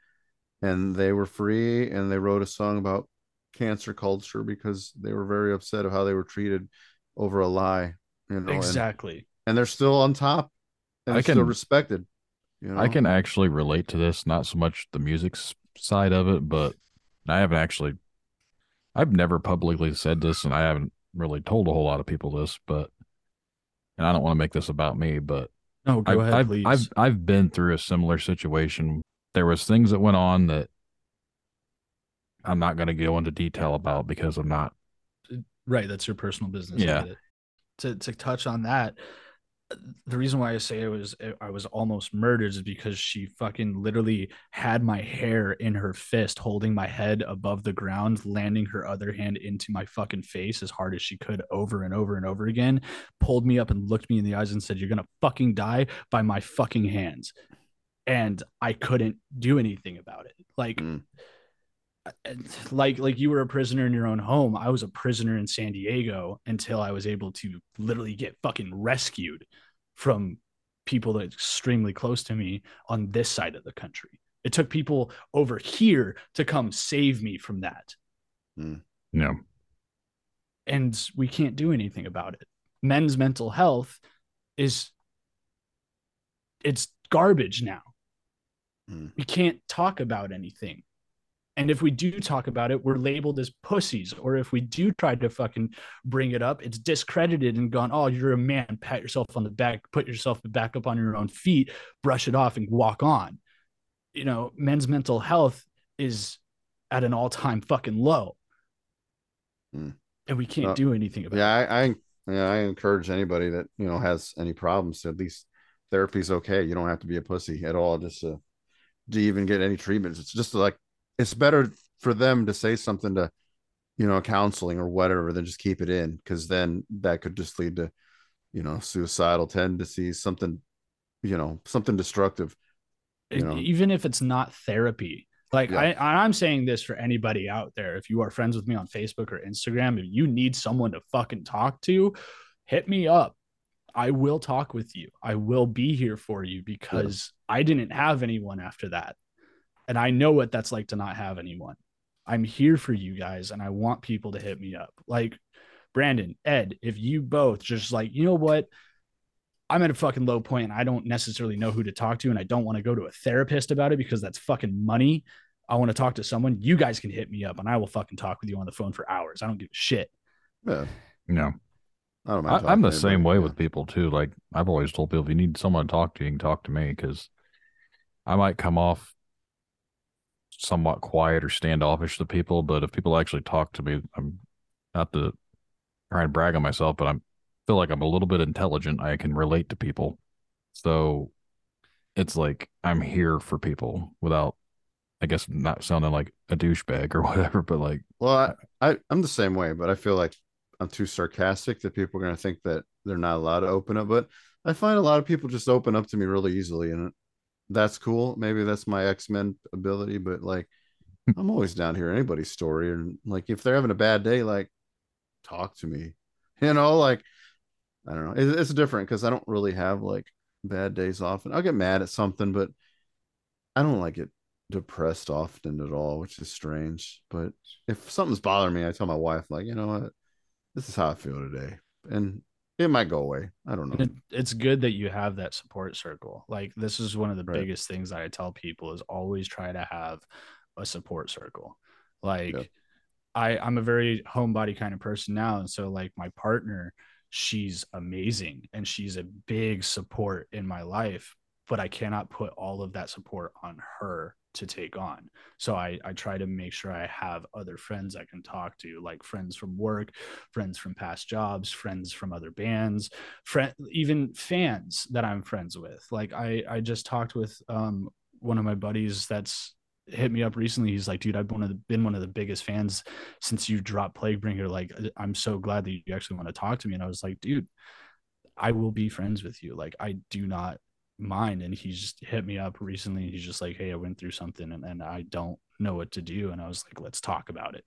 and they were free, and they wrote a song about cancer culture because they were very upset of how they were treated over a lie.
You know, exactly. And,
and they're still on top, and I they're can, still respected. You know? I can actually relate to this, not so much the music side of it, but I haven't actually, I've never publicly said this, and I haven't really told a whole lot of people this, but, and I don't want to make this about me, but no, go I, ahead, I've, please. I've I've been through a similar situation. There was things that went on that I'm not going to go into detail about because I'm not.
Right, that's your personal business. Yeah. To to touch on that, the reason why I say it was eh, I was almost murdered is because she fucking literally had my hair in her fist, holding my head above the ground, landing her other hand into my fucking face as hard as she could over and over and over again, pulled me up and looked me in the eyes and said, You're gonna fucking die by my fucking hands. And I couldn't do anything about it. Like mm. Eh, eh, like like you were a prisoner in your own home. I was a prisoner in San Diego until I was able to literally get fucking rescued from people that are extremely close to me on this side of the country. It took people over here to come save me from that.
Mm. No.
And we can't do anything about it. Men's mental health is it's garbage now. Mm. We can't talk about anything. And if we do talk about it, we're labeled as pussies. Or if we do try to fucking bring it up, it's discredited and gone, oh, you're a man, pat yourself on the back, put yourself back up on your own feet, brush it off and walk on. You know, men's mental health is at an all time fucking low. Mm. And we can't do anything about
yeah,
it.
I, I, yeah, I encourage anybody that, you know, has any problems to at least therapy's okay. You don't have to be a pussy at all just to, to even get any treatments. It's just like it's better for them to say something to you know counseling or whatever than just keep it in because then that could just lead to you know suicidal tendencies something you know something destructive
you know? even if it's not therapy like yeah. I, I'm saying this for anybody out there. If you are friends with me on Facebook or Instagram, if you need someone to fucking talk to, hit me up. I will talk with you. I will be here for you because yeah. I didn't have anyone after that. And I know what that's like to not have anyone. I'm here for you guys and I want people to hit me up. Like Brandon, Ed, if you both just like, you know what? I'm at a fucking low point and I don't necessarily know who to talk to and I don't want to go to a therapist about it because that's fucking money. I want to talk to someone. You guys can hit me up and I will fucking talk with you on the phone for hours. I don't give a shit.
Yeah. No. I don't mind I, am the same anybody, way yeah. with people too. Like I've always told people, if you need someone to talk to, you can talk to me because I might come off somewhat quiet or standoffish to people, but if people actually talk to me, I'm not to try and brag on myself, but i feel like I'm a little bit intelligent. I can relate to people. So it's like I'm here for people without I guess not sounding like a douchebag or whatever, but like Well, I, I I'm the same way, but I feel like I'm too sarcastic that people are gonna think that they're not allowed to open up. But I find a lot of people just open up to me really easily and that's cool. Maybe that's my X Men ability, but like, hmm. I'm always down here anybody's story. And like, if they're having a bad day, like, talk to me. You know, like, I don't know. It, it's different because I don't really have like bad days often. I'll get mad at something, but I don't like it depressed often at all, which is strange. But if something's bothering me, I tell my wife, like, you know what, this is how I feel today. And it might go away. I don't know.
It's good that you have that support circle. Like this is one of the right. biggest things that I tell people is always try to have a support circle. Like yeah. I I'm a very homebody kind of person now and so like my partner she's amazing and she's a big support in my life, but I cannot put all of that support on her to take on. So I, I try to make sure I have other friends I can talk to, like friends from work, friends from past jobs, friends from other bands, friend, even fans that I'm friends with. Like I, I just talked with um, one of my buddies that's hit me up recently. He's like, dude, I've one the, been one of the biggest fans since you dropped Plaguebringer. Like, I'm so glad that you actually want to talk to me. And I was like, dude, I will be friends with you. Like, I do not mind and he just hit me up recently he's just like hey i went through something and, and i don't know what to do and i was like let's talk about it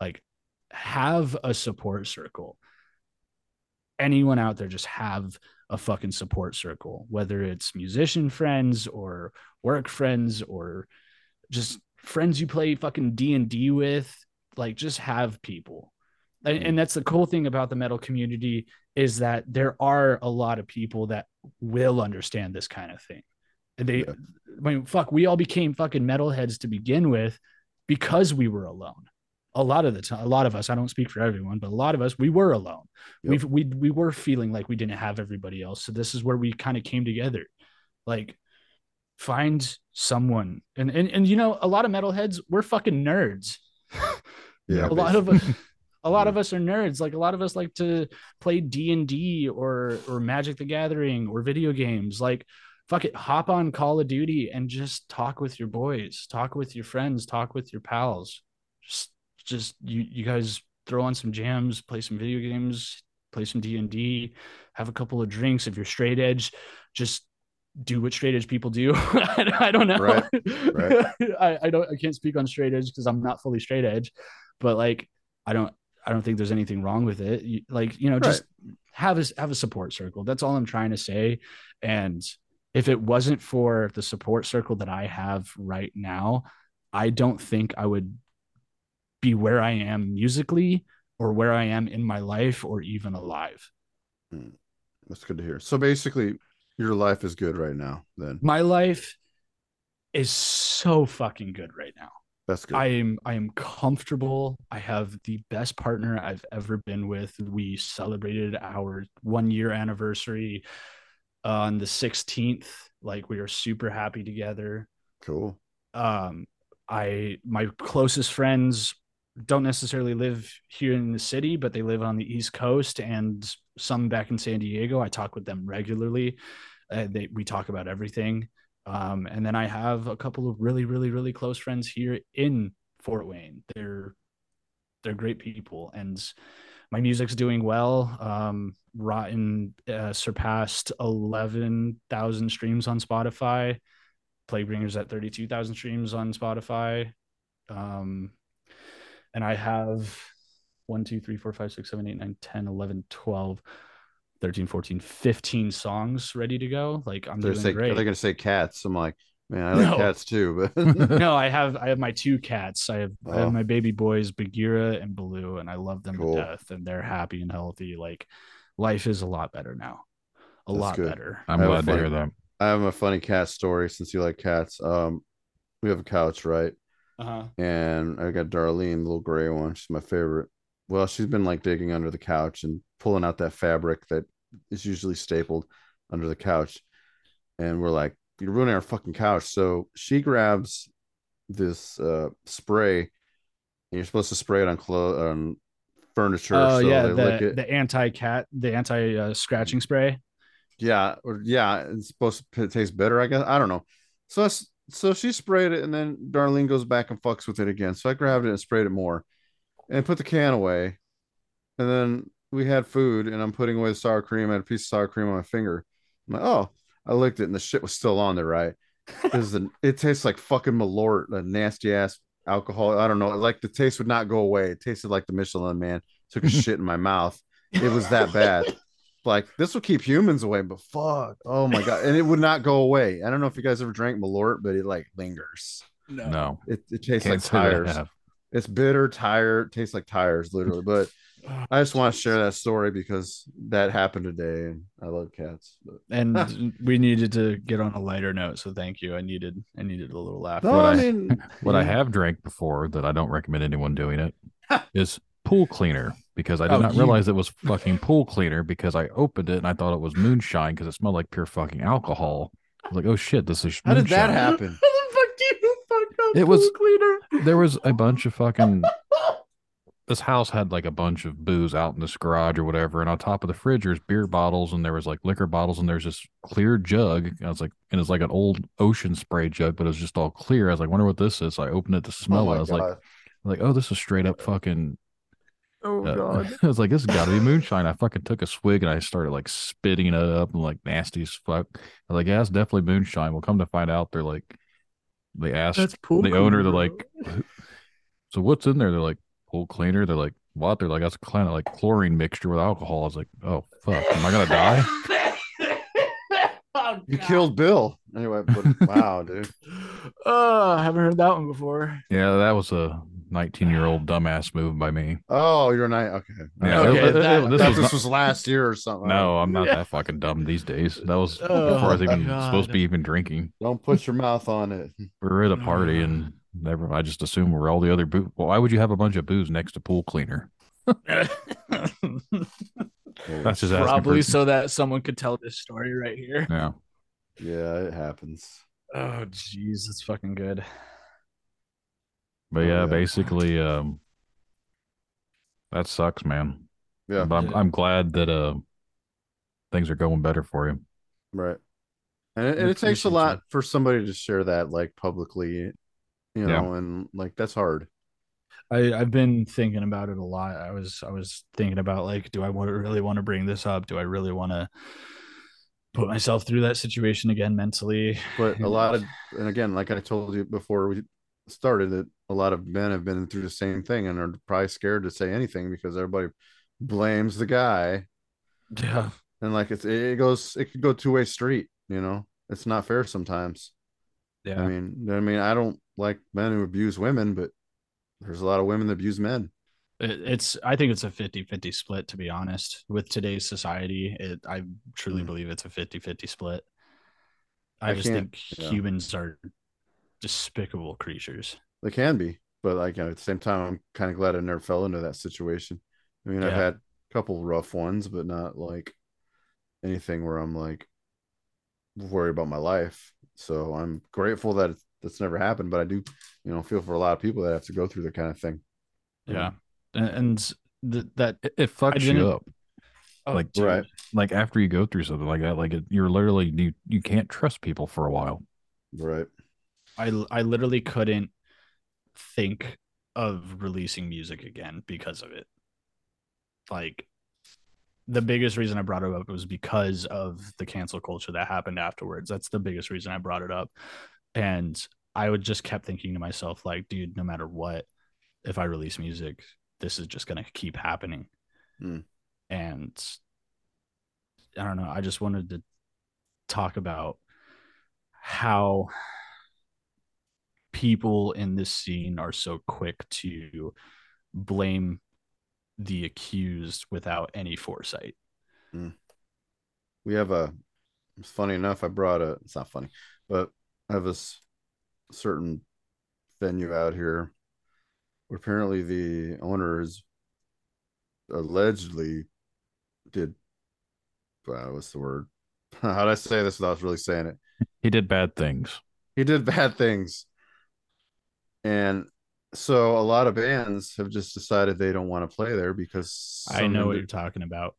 like have a support circle anyone out there just have a fucking support circle whether it's musician friends or work friends or just friends you play fucking d&d with like just have people Mm-hmm. and that's the cool thing about the metal community is that there are a lot of people that will understand this kind of thing they yeah. i mean fuck we all became fucking metalheads to begin with because we were alone a lot of the time a lot of us i don't speak for everyone but a lot of us we were alone yep. we we we were feeling like we didn't have everybody else so this is where we kind of came together like find someone and and and you know a lot of metalheads we're fucking nerds yeah a lot of a lot of us are nerds like a lot of us like to play d&d or or magic the gathering or video games like fuck it hop on call of duty and just talk with your boys talk with your friends talk with your pals just just you you guys throw on some jams play some video games play some d&d have a couple of drinks if you're straight edge just do what straight edge people do. I, I don't know. Right. Right. I, I don't I can't speak on straight edge because I'm not fully straight edge, but like I don't I don't think there's anything wrong with it. You, like, you know, right. just have a have a support circle. That's all I'm trying to say. And if it wasn't for the support circle that I have right now, I don't think I would be where I am musically or where I am in my life or even alive.
Mm, that's good to hear. So basically, your life is good right now, then.
My life is so fucking good right now.
That's good. I
am I am comfortable. I have the best partner I've ever been with. We celebrated our one year anniversary on the 16th. Like we are super happy together. Cool. Um I my closest friends don't necessarily live here in the city, but they live on the East Coast and some back in San Diego. I talk with them regularly. Uh, they, we talk about everything. Um, and then I have a couple of really, really, really close friends here in Fort Wayne. They're they're great people, and my music's doing well. Um, Rotten uh, surpassed eleven thousand streams on Spotify. Plaguebringer's at thirty-two thousand streams on Spotify, um, and I have one, two, three, four, five, six, seven, eight, nine, ten, eleven, twelve. 13, 14, 15 songs ready to go. Like I'm
they're
doing
say,
great.
They're gonna say cats. I'm like, man, I like no. cats too.
But no, I have I have my two cats. I have, oh. I have oh. my baby boys, Bagheera and Baloo, and I love them cool. to death. And they're happy and healthy. Like life is a lot better now. A That's lot good. better.
I'm glad funny, to hear that. I have a funny cat story since you like cats. Um, we have a couch, right? Uh-huh. And I got Darlene, the little gray one. She's my favorite well, she's been like digging under the couch and pulling out that fabric that is usually stapled under the couch. And we're like, you're ruining our fucking couch. So she grabs this uh, spray, and you're supposed to spray it on clothes, on furniture.
Oh, so yeah. The, the anti cat, the anti uh, scratching spray.
Yeah. Or, yeah. It's supposed to taste better, I guess. I don't know. So, so she sprayed it, and then Darlene goes back and fucks with it again. So I grabbed it and sprayed it more and put the can away. And then we had food, and I'm putting away the sour cream. I had a piece of sour cream on my finger. I'm like, oh, I licked it, and the shit was still on there, right? it tastes like fucking Malort, a nasty ass alcohol. I don't know. Like the taste would not go away. It tasted like the Michelin man took a shit in my mouth. It was that bad. like this will keep humans away, but fuck, oh my god, and it would not go away. I don't know if you guys ever drank Malort, but it like lingers.
No, no.
it, it tastes Can't like tires. It's bitter, tire tastes like tires, literally. But I just want to share that story because that happened today, and I love cats. But.
and we needed to get on a lighter note, so thank you. I needed I needed a little laugh.
No, what I,
mean,
what yeah. I have drank before that I don't recommend anyone doing it is pool cleaner because I did oh, not realize you. it was fucking pool cleaner because I opened it and I thought it was moonshine because it smelled like pure fucking alcohol. I was like, oh shit, this is.
Moonshine. How did that happen?
it was cleaner. There was a bunch of fucking. this house had like a bunch of booze out in this garage or whatever, and on top of the fridge there's beer bottles and there was like liquor bottles and there's this clear jug. I was like, and it's like an old ocean spray jug, but it was just all clear. I was like, wonder what this is. So I opened it to smell oh it. I was God. like, like, oh, this is straight up fucking
Oh uh, god. I
was like, this has gotta be moonshine. I fucking took a swig and I started like spitting it up and like nasty as fuck. I was like, yeah, it's definitely moonshine. We'll come to find out they're like they asked That's pool the cleaner. owner, they're like, so what's in there? They're like, pool cleaner. They're like, what? They're like, that's kind of like chlorine mixture with alcohol. I was like, oh, fuck, am I going to die? oh, you killed Bill. Anyway, but wow, dude.
Oh, I haven't heard that one before.
Yeah, that was a 19 year old dumbass move by me. Oh, you're not okay. Yeah, okay, that, this, was, this was last year or something. No, I'm not yeah. that fucking dumb these days. That was oh, before I was even God. supposed to be even drinking. Don't put your mouth on it. We were at a party mm. and never. I just assume we're all the other booze. Well, why would you have a bunch of booze next to pool cleaner?
That's just probably so that someone could tell this story right here.
Yeah, yeah, it happens.
Oh, jeez, that's fucking good.
But oh, yeah, yeah. basically, um, that sucks, man. Yeah, but I'm yeah. I'm glad that uh, things are going better for you. Right, and it, and it takes a lot for somebody to share that like publicly, you know, yeah. and like that's hard.
I, I've been thinking about it a lot. I was I was thinking about like, do I want really want to bring this up? Do I really want to put myself through that situation again mentally?
But a lot of and again, like I told you before we started it, a lot of men have been through the same thing and are probably scared to say anything because everybody blames the guy. Yeah. And like it's it goes it could go two way street, you know. It's not fair sometimes. Yeah. I mean, I mean, I don't like men who abuse women, but there's a lot of women that abuse men.
It's I think it's a 50-50 split to be honest. With today's society, it, I truly mm. believe it's a 50-50 split. I, I just think yeah. humans are despicable creatures.
They can be, but like you know, at the same time, I'm kind of glad I never fell into that situation. I mean, yeah. I've had a couple rough ones, but not like anything where I'm like worried about my life. So I'm grateful that that's never happened, but I do, you know, feel for a lot of people that have to go through that kind of thing.
Yeah, um, and, and th- that
it fucks you up. Oh, like right. like after you go through something like that, like it, you're literally you you can't trust people for a while. Right.
I I literally couldn't think of releasing music again because of it. Like the biggest reason I brought it up was because of the cancel culture that happened afterwards. That's the biggest reason I brought it up. And I would just kept thinking to myself, like, dude, no matter what, if I release music, this is just gonna keep happening. Mm. And I don't know. I just wanted to talk about how people in this scene are so quick to blame the accused without any foresight. Mm.
We have a, it's funny enough, I brought a, it's not funny, but I have a certain venue out here where apparently the owners allegedly did, uh, what's the word? How'd I say this without really saying it? He did bad things. He did bad things and so a lot of bands have just decided they don't want to play there because
I know what you're talking about.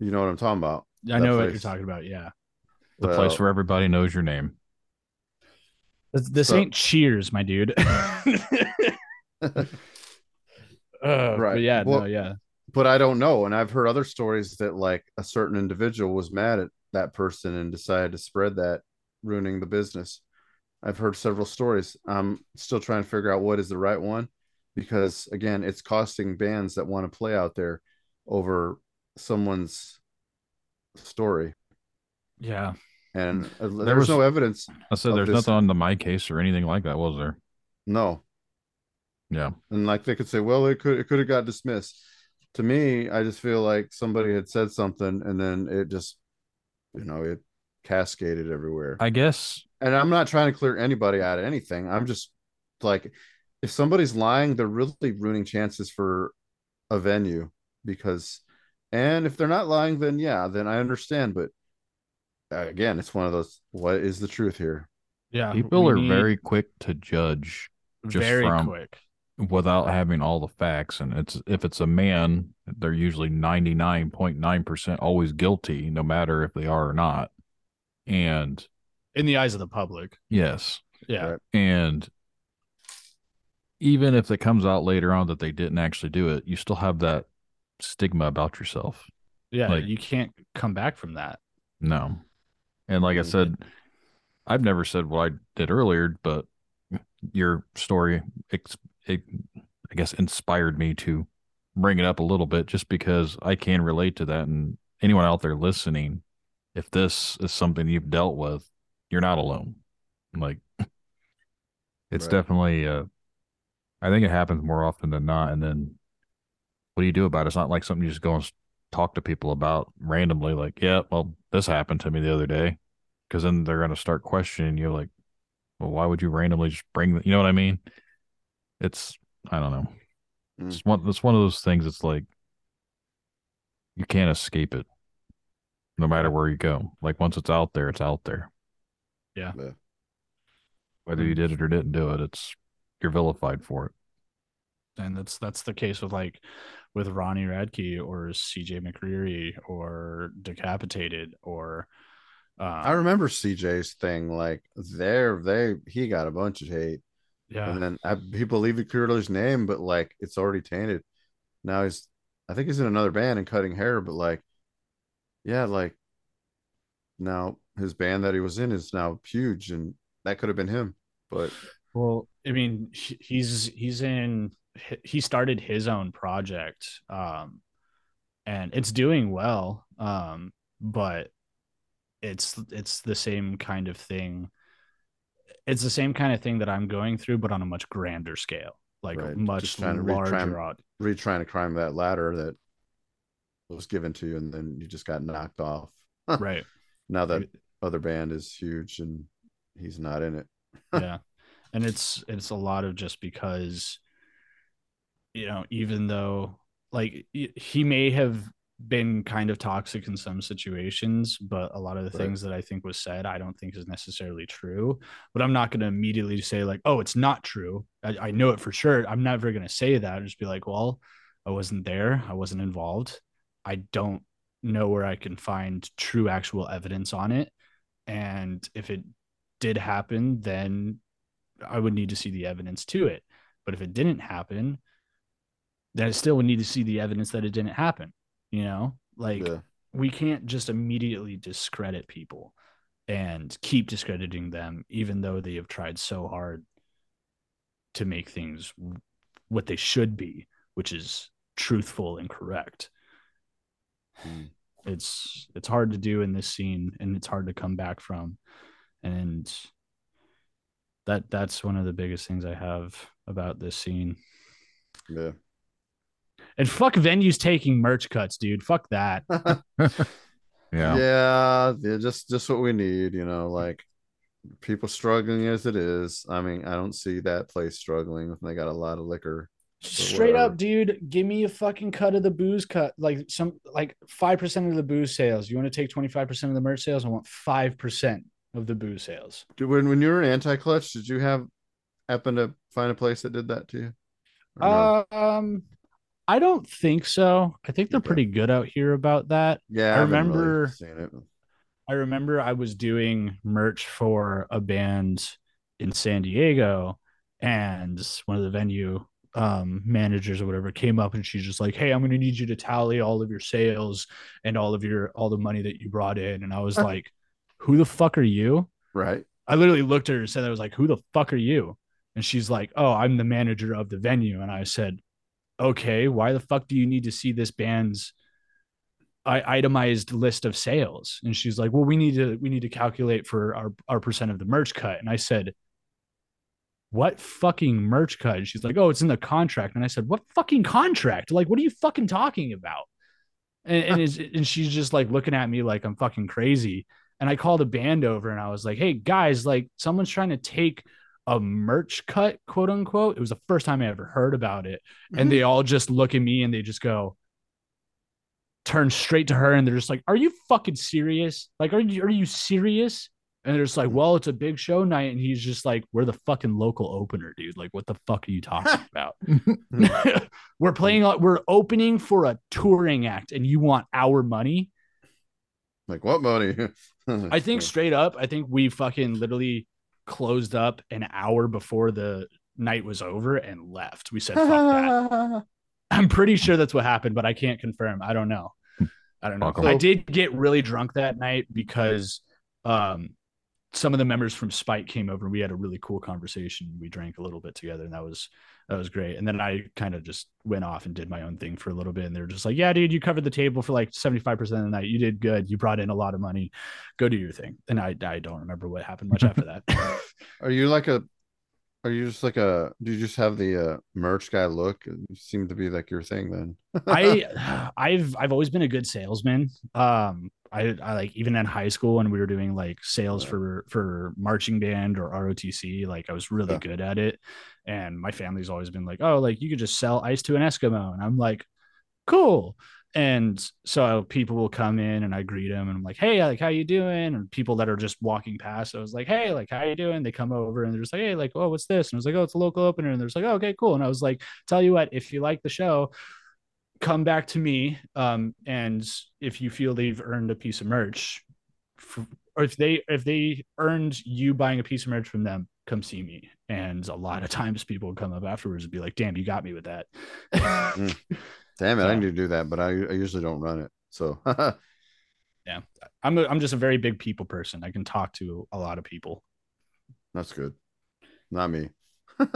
You know what I'm talking about.
I know place. what you're talking about. Yeah,
the place where everybody knows your name.
This, so, ain't Cheers, my dude. uh, right. yeah. Well, no, yeah.
But I don't know, and I've heard other stories that like a certain individual was mad at that person and decided to spread that, ruining the business. I've heard several stories. I'm still trying to figure out what is the right one because again, it's costing bands that want to play out there over someone's story.
Yeah.
And uh, there, there was, no evidence. I said there's nothing on the my case or anything like that, was there? No. Yeah. And like they could say, well, it could it could have got dismissed. To me, I just feel like somebody had said something and then it just you know, it cascaded everywhere.
I guess.
And I'm not trying to clear anybody out of anything. I'm just like, if somebody's lying, they're really ruining chances for a venue because, and if they're not lying, then yeah, then I understand. But again, it's one of those what is the truth here?
Yeah. People are very quick to judge just
very
from
quick
without having all the facts and it's if it's a man they're usually 99.9% always guilty no matter if they are or not and
in the eyes of the public.
Yes.
Yeah. Right.
And even if it comes out later on that they didn't actually do it, you still have that stigma about yourself.
Yeah. Like, you can't come back from that.
No. And like I mm-hmm. said, I've never said what I did earlier, but your story, it, I guess, inspired me to bring it up a little bit just because I can relate to that. And anyone out there listening if this is something you've dealt with, you're not alone. Like it's right. definitely uh I think it happens more often than not. And then what do you do about it? It's not like something you just go and talk to people about randomly, like, yeah, well, this happened to me the other day. Cause then they're gonna start questioning you like, well, why would you randomly just bring the, you know what I mean? It's I don't know. Mm-hmm. It's one it's one of those things it's like you can't escape it no matter where you go. Like once it's out there, it's out there.
Yeah. yeah.
Whether you did it or didn't do it, it's you're vilified for it.
And that's that's the case with like with Ronnie Radke or CJ McCreery or Decapitated or
uh, I um, remember CJ's thing like there they he got a bunch of hate. Yeah. And then I, he believed in Kurler's name, but like it's already tainted. Now he's I think he's in another band and cutting hair, but like yeah, like now his band that he was in is now huge, and that could have been him. But
well, I mean, he's he's in he started his own project, um, and it's doing well, um, but it's it's the same kind of thing. It's the same kind of thing that I'm going through, but on a much grander scale, like right. much larger. re
trying to climb that ladder that was given to you and then you just got knocked off
right
now that other band is huge and he's not in it
yeah and it's it's a lot of just because you know even though like he may have been kind of toxic in some situations, but a lot of the right. things that I think was said, I don't think is necessarily true. But I'm not going to immediately say, like, oh, it's not true. I, I know it for sure. I'm never going to say that. I'll just be like, well, I wasn't there. I wasn't involved. I don't know where I can find true actual evidence on it. And if it did happen, then I would need to see the evidence to it. But if it didn't happen, then I still would need to see the evidence that it didn't happen. You know, like yeah. we can't just immediately discredit people and keep discrediting them, even though they have tried so hard to make things what they should be, which is truthful and correct. Mm. It's it's hard to do in this scene, and it's hard to come back from, and that that's one of the biggest things I have about this scene. Yeah. And fuck venues taking merch cuts, dude. Fuck that.
yeah. Yeah, just just what we need, you know, like people struggling as it is. I mean, I don't see that place struggling they got a lot of liquor
Straight up, dude, give me a fucking cut of the booze cut. Like some like five percent of the booze sales. You want to take 25% of the merch sales? I want five percent of the booze sales.
Dude, when when you were an anti-clutch, did you have happen to find a place that did that to you? No?
Um I don't think so. I think they're okay. pretty good out here about that. Yeah, I, I remember really I remember I was doing merch for a band in San Diego and one of the venue um, managers or whatever came up and she's just like, "Hey, I'm going to need you to tally all of your sales and all of your all the money that you brought in." And I was uh-huh. like, "Who the fuck are you?"
Right.
I literally looked at her and said, "I was like, who the fuck are you?" And she's like, "Oh, I'm the manager of the venue." And I said, "Okay, why the fuck do you need to see this band's itemized list of sales?" And she's like, "Well, we need to we need to calculate for our our percent of the merch cut." And I said, what fucking merch cut? And she's like, oh, it's in the contract. And I said, what fucking contract? Like, what are you fucking talking about? And, and, and she's just like looking at me like I'm fucking crazy. And I called a band over and I was like, hey guys, like someone's trying to take a merch cut, quote unquote. It was the first time I ever heard about it. Mm-hmm. And they mm-hmm. all just look at me and they just go, turn straight to her and they're just like, are you fucking serious? Like, are you, are you serious? And they're just like, well, it's a big show night. And he's just like, we're the fucking local opener, dude. Like, what the fuck are you talking about? we're playing, we're opening for a touring act and you want our money?
Like, what money?
I think straight up, I think we fucking literally closed up an hour before the night was over and left. We said, fuck that. I'm pretty sure that's what happened, but I can't confirm. I don't know. I don't know. I did get really drunk that night because um some of the members from Spike came over and we had a really cool conversation. We drank a little bit together and that was that was great. And then I kind of just went off and did my own thing for a little bit. And they are just like, Yeah, dude, you covered the table for like 75% of the night. You did good. You brought in a lot of money. Go do your thing. And I I don't remember what happened much after that.
Are you like a are you just like a? Do you just have the uh, merch guy look? It seemed to be like your thing then.
I, I've I've always been a good salesman. Um, I, I like even in high school when we were doing like sales yeah. for for marching band or ROTC, like I was really yeah. good at it. And my family's always been like, oh, like you could just sell ice to an Eskimo, and I'm like, cool and so people will come in and I greet them and I'm like, hey, like how you doing? And people that are just walking past, I was like, hey, like how you doing? They come over and they're just like, hey, like oh, what's this? And I was like, oh, it's a local opener. And they're like, oh, okay, cool. And I was like, tell you what, if you like the show, come back to me. Um, and if you feel they've earned a piece of merch, for, or if they if they earned you buying a piece of merch from them, come see me. And a lot of times people would come up afterwards and be like, damn, you got me with that. Mm.
Damn it, so, I need to do that, but I, I usually don't run it. So
yeah, I'm a, I'm just a very big people person. I can talk to a lot of people.
That's good. Not me.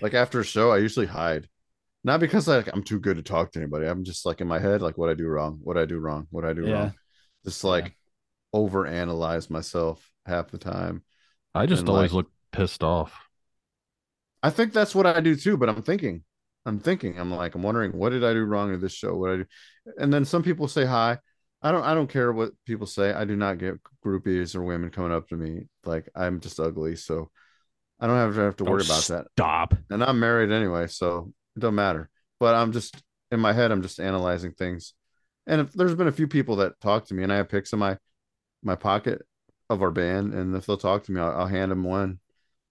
like after a show, I usually hide. Not because like I'm too good to talk to anybody. I'm just like in my head, like what I do wrong, what I do wrong, what I do yeah. wrong. Just like yeah. overanalyze myself half the time.
I just and always like, look pissed off.
I think that's what I do too, but I'm thinking I'm thinking, I'm like, I'm wondering what did I do wrong in this show? What I do? And then some people say hi. I don't I don't care what people say. I do not get groupies or women coming up to me like I'm just ugly. So I don't have to have to oh, worry about stop. that.
Stop.
And I'm married anyway, so it doesn't matter. But I'm just in my head, I'm just analyzing things. And if, there's been a few people that talk to me, and I have pics in my my pocket of our band, and if they'll talk to me, I'll, I'll hand them one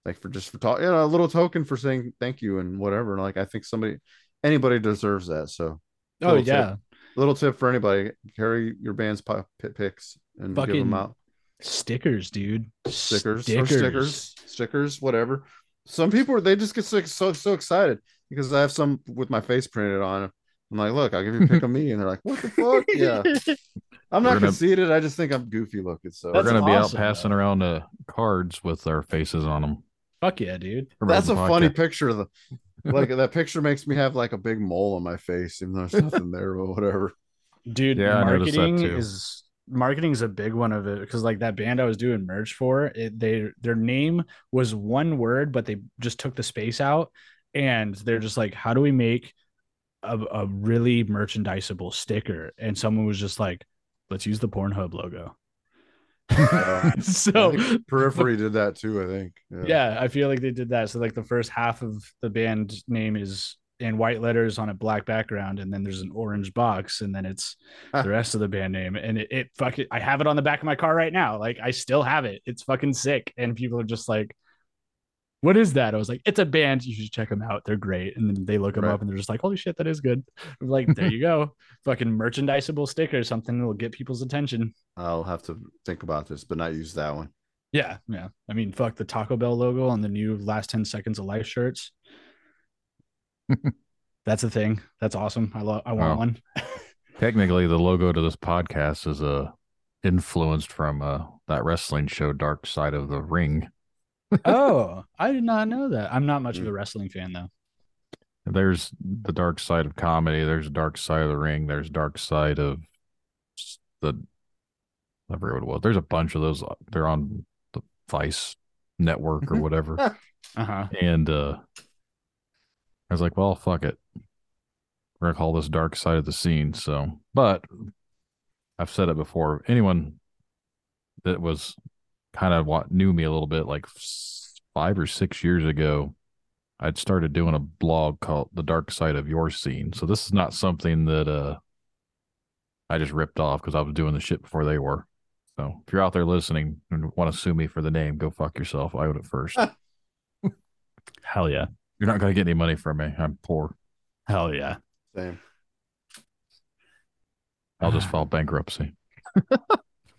like for just for talking, you know, a little token for saying thank you and whatever. And like, I think somebody, anybody deserves that. So,
oh yeah, tip,
little tip for anybody: carry your band's pit picks and Fucking give them out.
Stickers, dude.
Stickers, stickers, stickers, stickers, whatever. Some people they just get so, so so excited because I have some with my face printed on. I'm like, look, I'll give you a pick of me, and they're like, what the fuck? Yeah. I'm not
gonna,
conceited. I just think I'm goofy looking. So
we're gonna awesome, be out passing around the uh, cards with our faces on them.
Fuck yeah, dude.
That's a funny picture. Of the like that picture makes me have like a big mole on my face, even though there's nothing there or whatever.
Dude, yeah, marketing is marketing is a big one of it because like that band I was doing merch for, it, they their name was one word, but they just took the space out, and they're just like, how do we make a, a really merchandisable sticker? And someone was just like, let's use the Pornhub logo.
so periphery did that too i think
yeah. yeah. i feel like they did that so like the first half of the band name is in white letters on a black background and then there's an orange box and then it's the rest of the band name and it, it fucking i have it on the back of my car right now like i still have it it's fucking sick and people are just like what is that? I was like, it's a band. You should check them out. They're great. And then they look them right. up and they're just like, holy shit, that is good. I'm like, there you go. Fucking merchandisable sticker or something that will get people's attention.
I'll have to think about this, but not use that one.
Yeah. Yeah. I mean, fuck the Taco Bell logo on the new last 10 seconds of life shirts. That's a thing. That's awesome. I love, I want one.
Technically, the logo to this podcast is a uh, influenced from uh, that wrestling show, Dark Side of the Ring
oh, I did not know that. I'm not much of a mm. wrestling fan though.
There's the dark side of comedy. There's dark side of the ring. There's dark side of the. I forget what it was. There's a bunch of those. Uh, they're on the Vice network or mm-hmm. whatever. uh-huh. And uh I was like, well, fuck it. We're gonna call this dark side of the scene. So but I've said it before. Anyone that was kind of knew me a little bit, like five or six years ago, I'd started doing a blog called The Dark Side of Your Scene. So this is not something that uh I just ripped off because I was doing the shit before they were. So if you're out there listening and want to sue me for the name, go fuck yourself. I would at first.
Hell yeah.
You're not gonna get any money from me. I'm poor.
Hell yeah.
Same. I'll just file bankruptcy.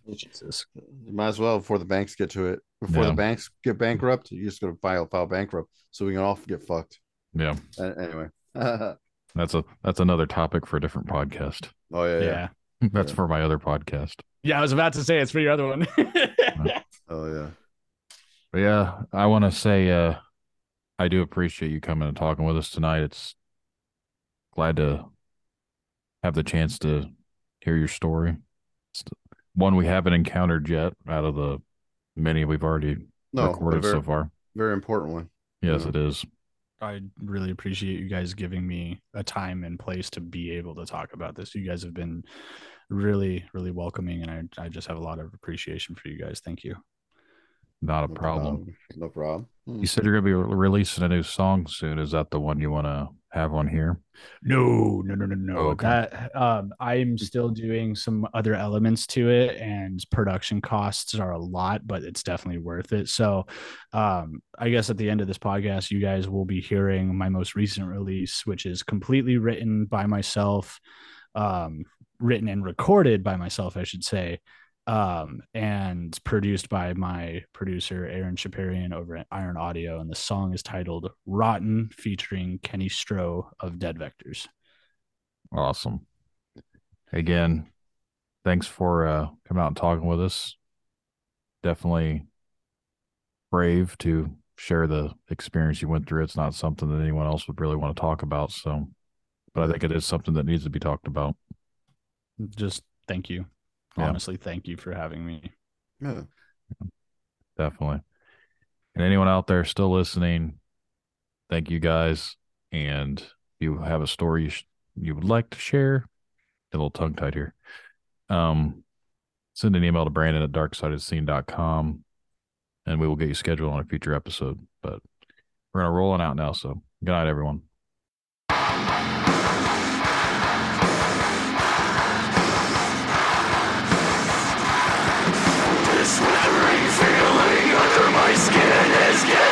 Oh, Jesus. You might as well before the banks get to it. Before yeah. the banks get bankrupt, you just gonna file file bankrupt, so we can all get fucked.
Yeah. Uh,
anyway,
that's a that's another topic for a different podcast.
Oh yeah, yeah.
yeah.
That's yeah. for my other podcast.
Yeah, I was about to say it's for your other one.
oh yeah.
But yeah, I want to say uh, I do appreciate you coming and talking with us tonight. It's glad to have the chance to hear your story one we haven't encountered yet out of the many we've already no, recorded very, so far.
Very important one.
Yes, yeah. it is.
I really appreciate you guys giving me a time and place to be able to talk about this. You guys have been really, really welcoming, and I, I just have a lot of appreciation for you guys. Thank you.
Not a no problem. problem.
No problem. Hmm.
You said you're going to be releasing a new song soon. Is that the one you want to have on here?
No, no, no, no, no. Oh, okay. That um, I'm hmm. still doing some other elements to it, and production costs are a lot, but it's definitely worth it. So, um, I guess at the end of this podcast, you guys will be hearing my most recent release, which is completely written by myself, um, written and recorded by myself, I should say um, and produced by my producer Aaron Shaparian over at Iron Audio. And the song is titled "Rotten," featuring Kenny Stroh of Dead Vectors.
Awesome. Again, thanks for uh, coming out and talking with us. Definitely brave to share the experience you went through. It's not something that anyone else would really want to talk about. So, but I think it is something that needs to be talked about.
Just thank you honestly, yeah. thank you for having me. Yeah.
Definitely. And anyone out there still listening, thank you guys. And if you have a story you, sh- you would like to share, a little tongue tied here. Um, send an email to Brandon at darksideofthescene.com and we will get you scheduled on a future episode. But we're going to roll on out now. So good night, everyone. let get,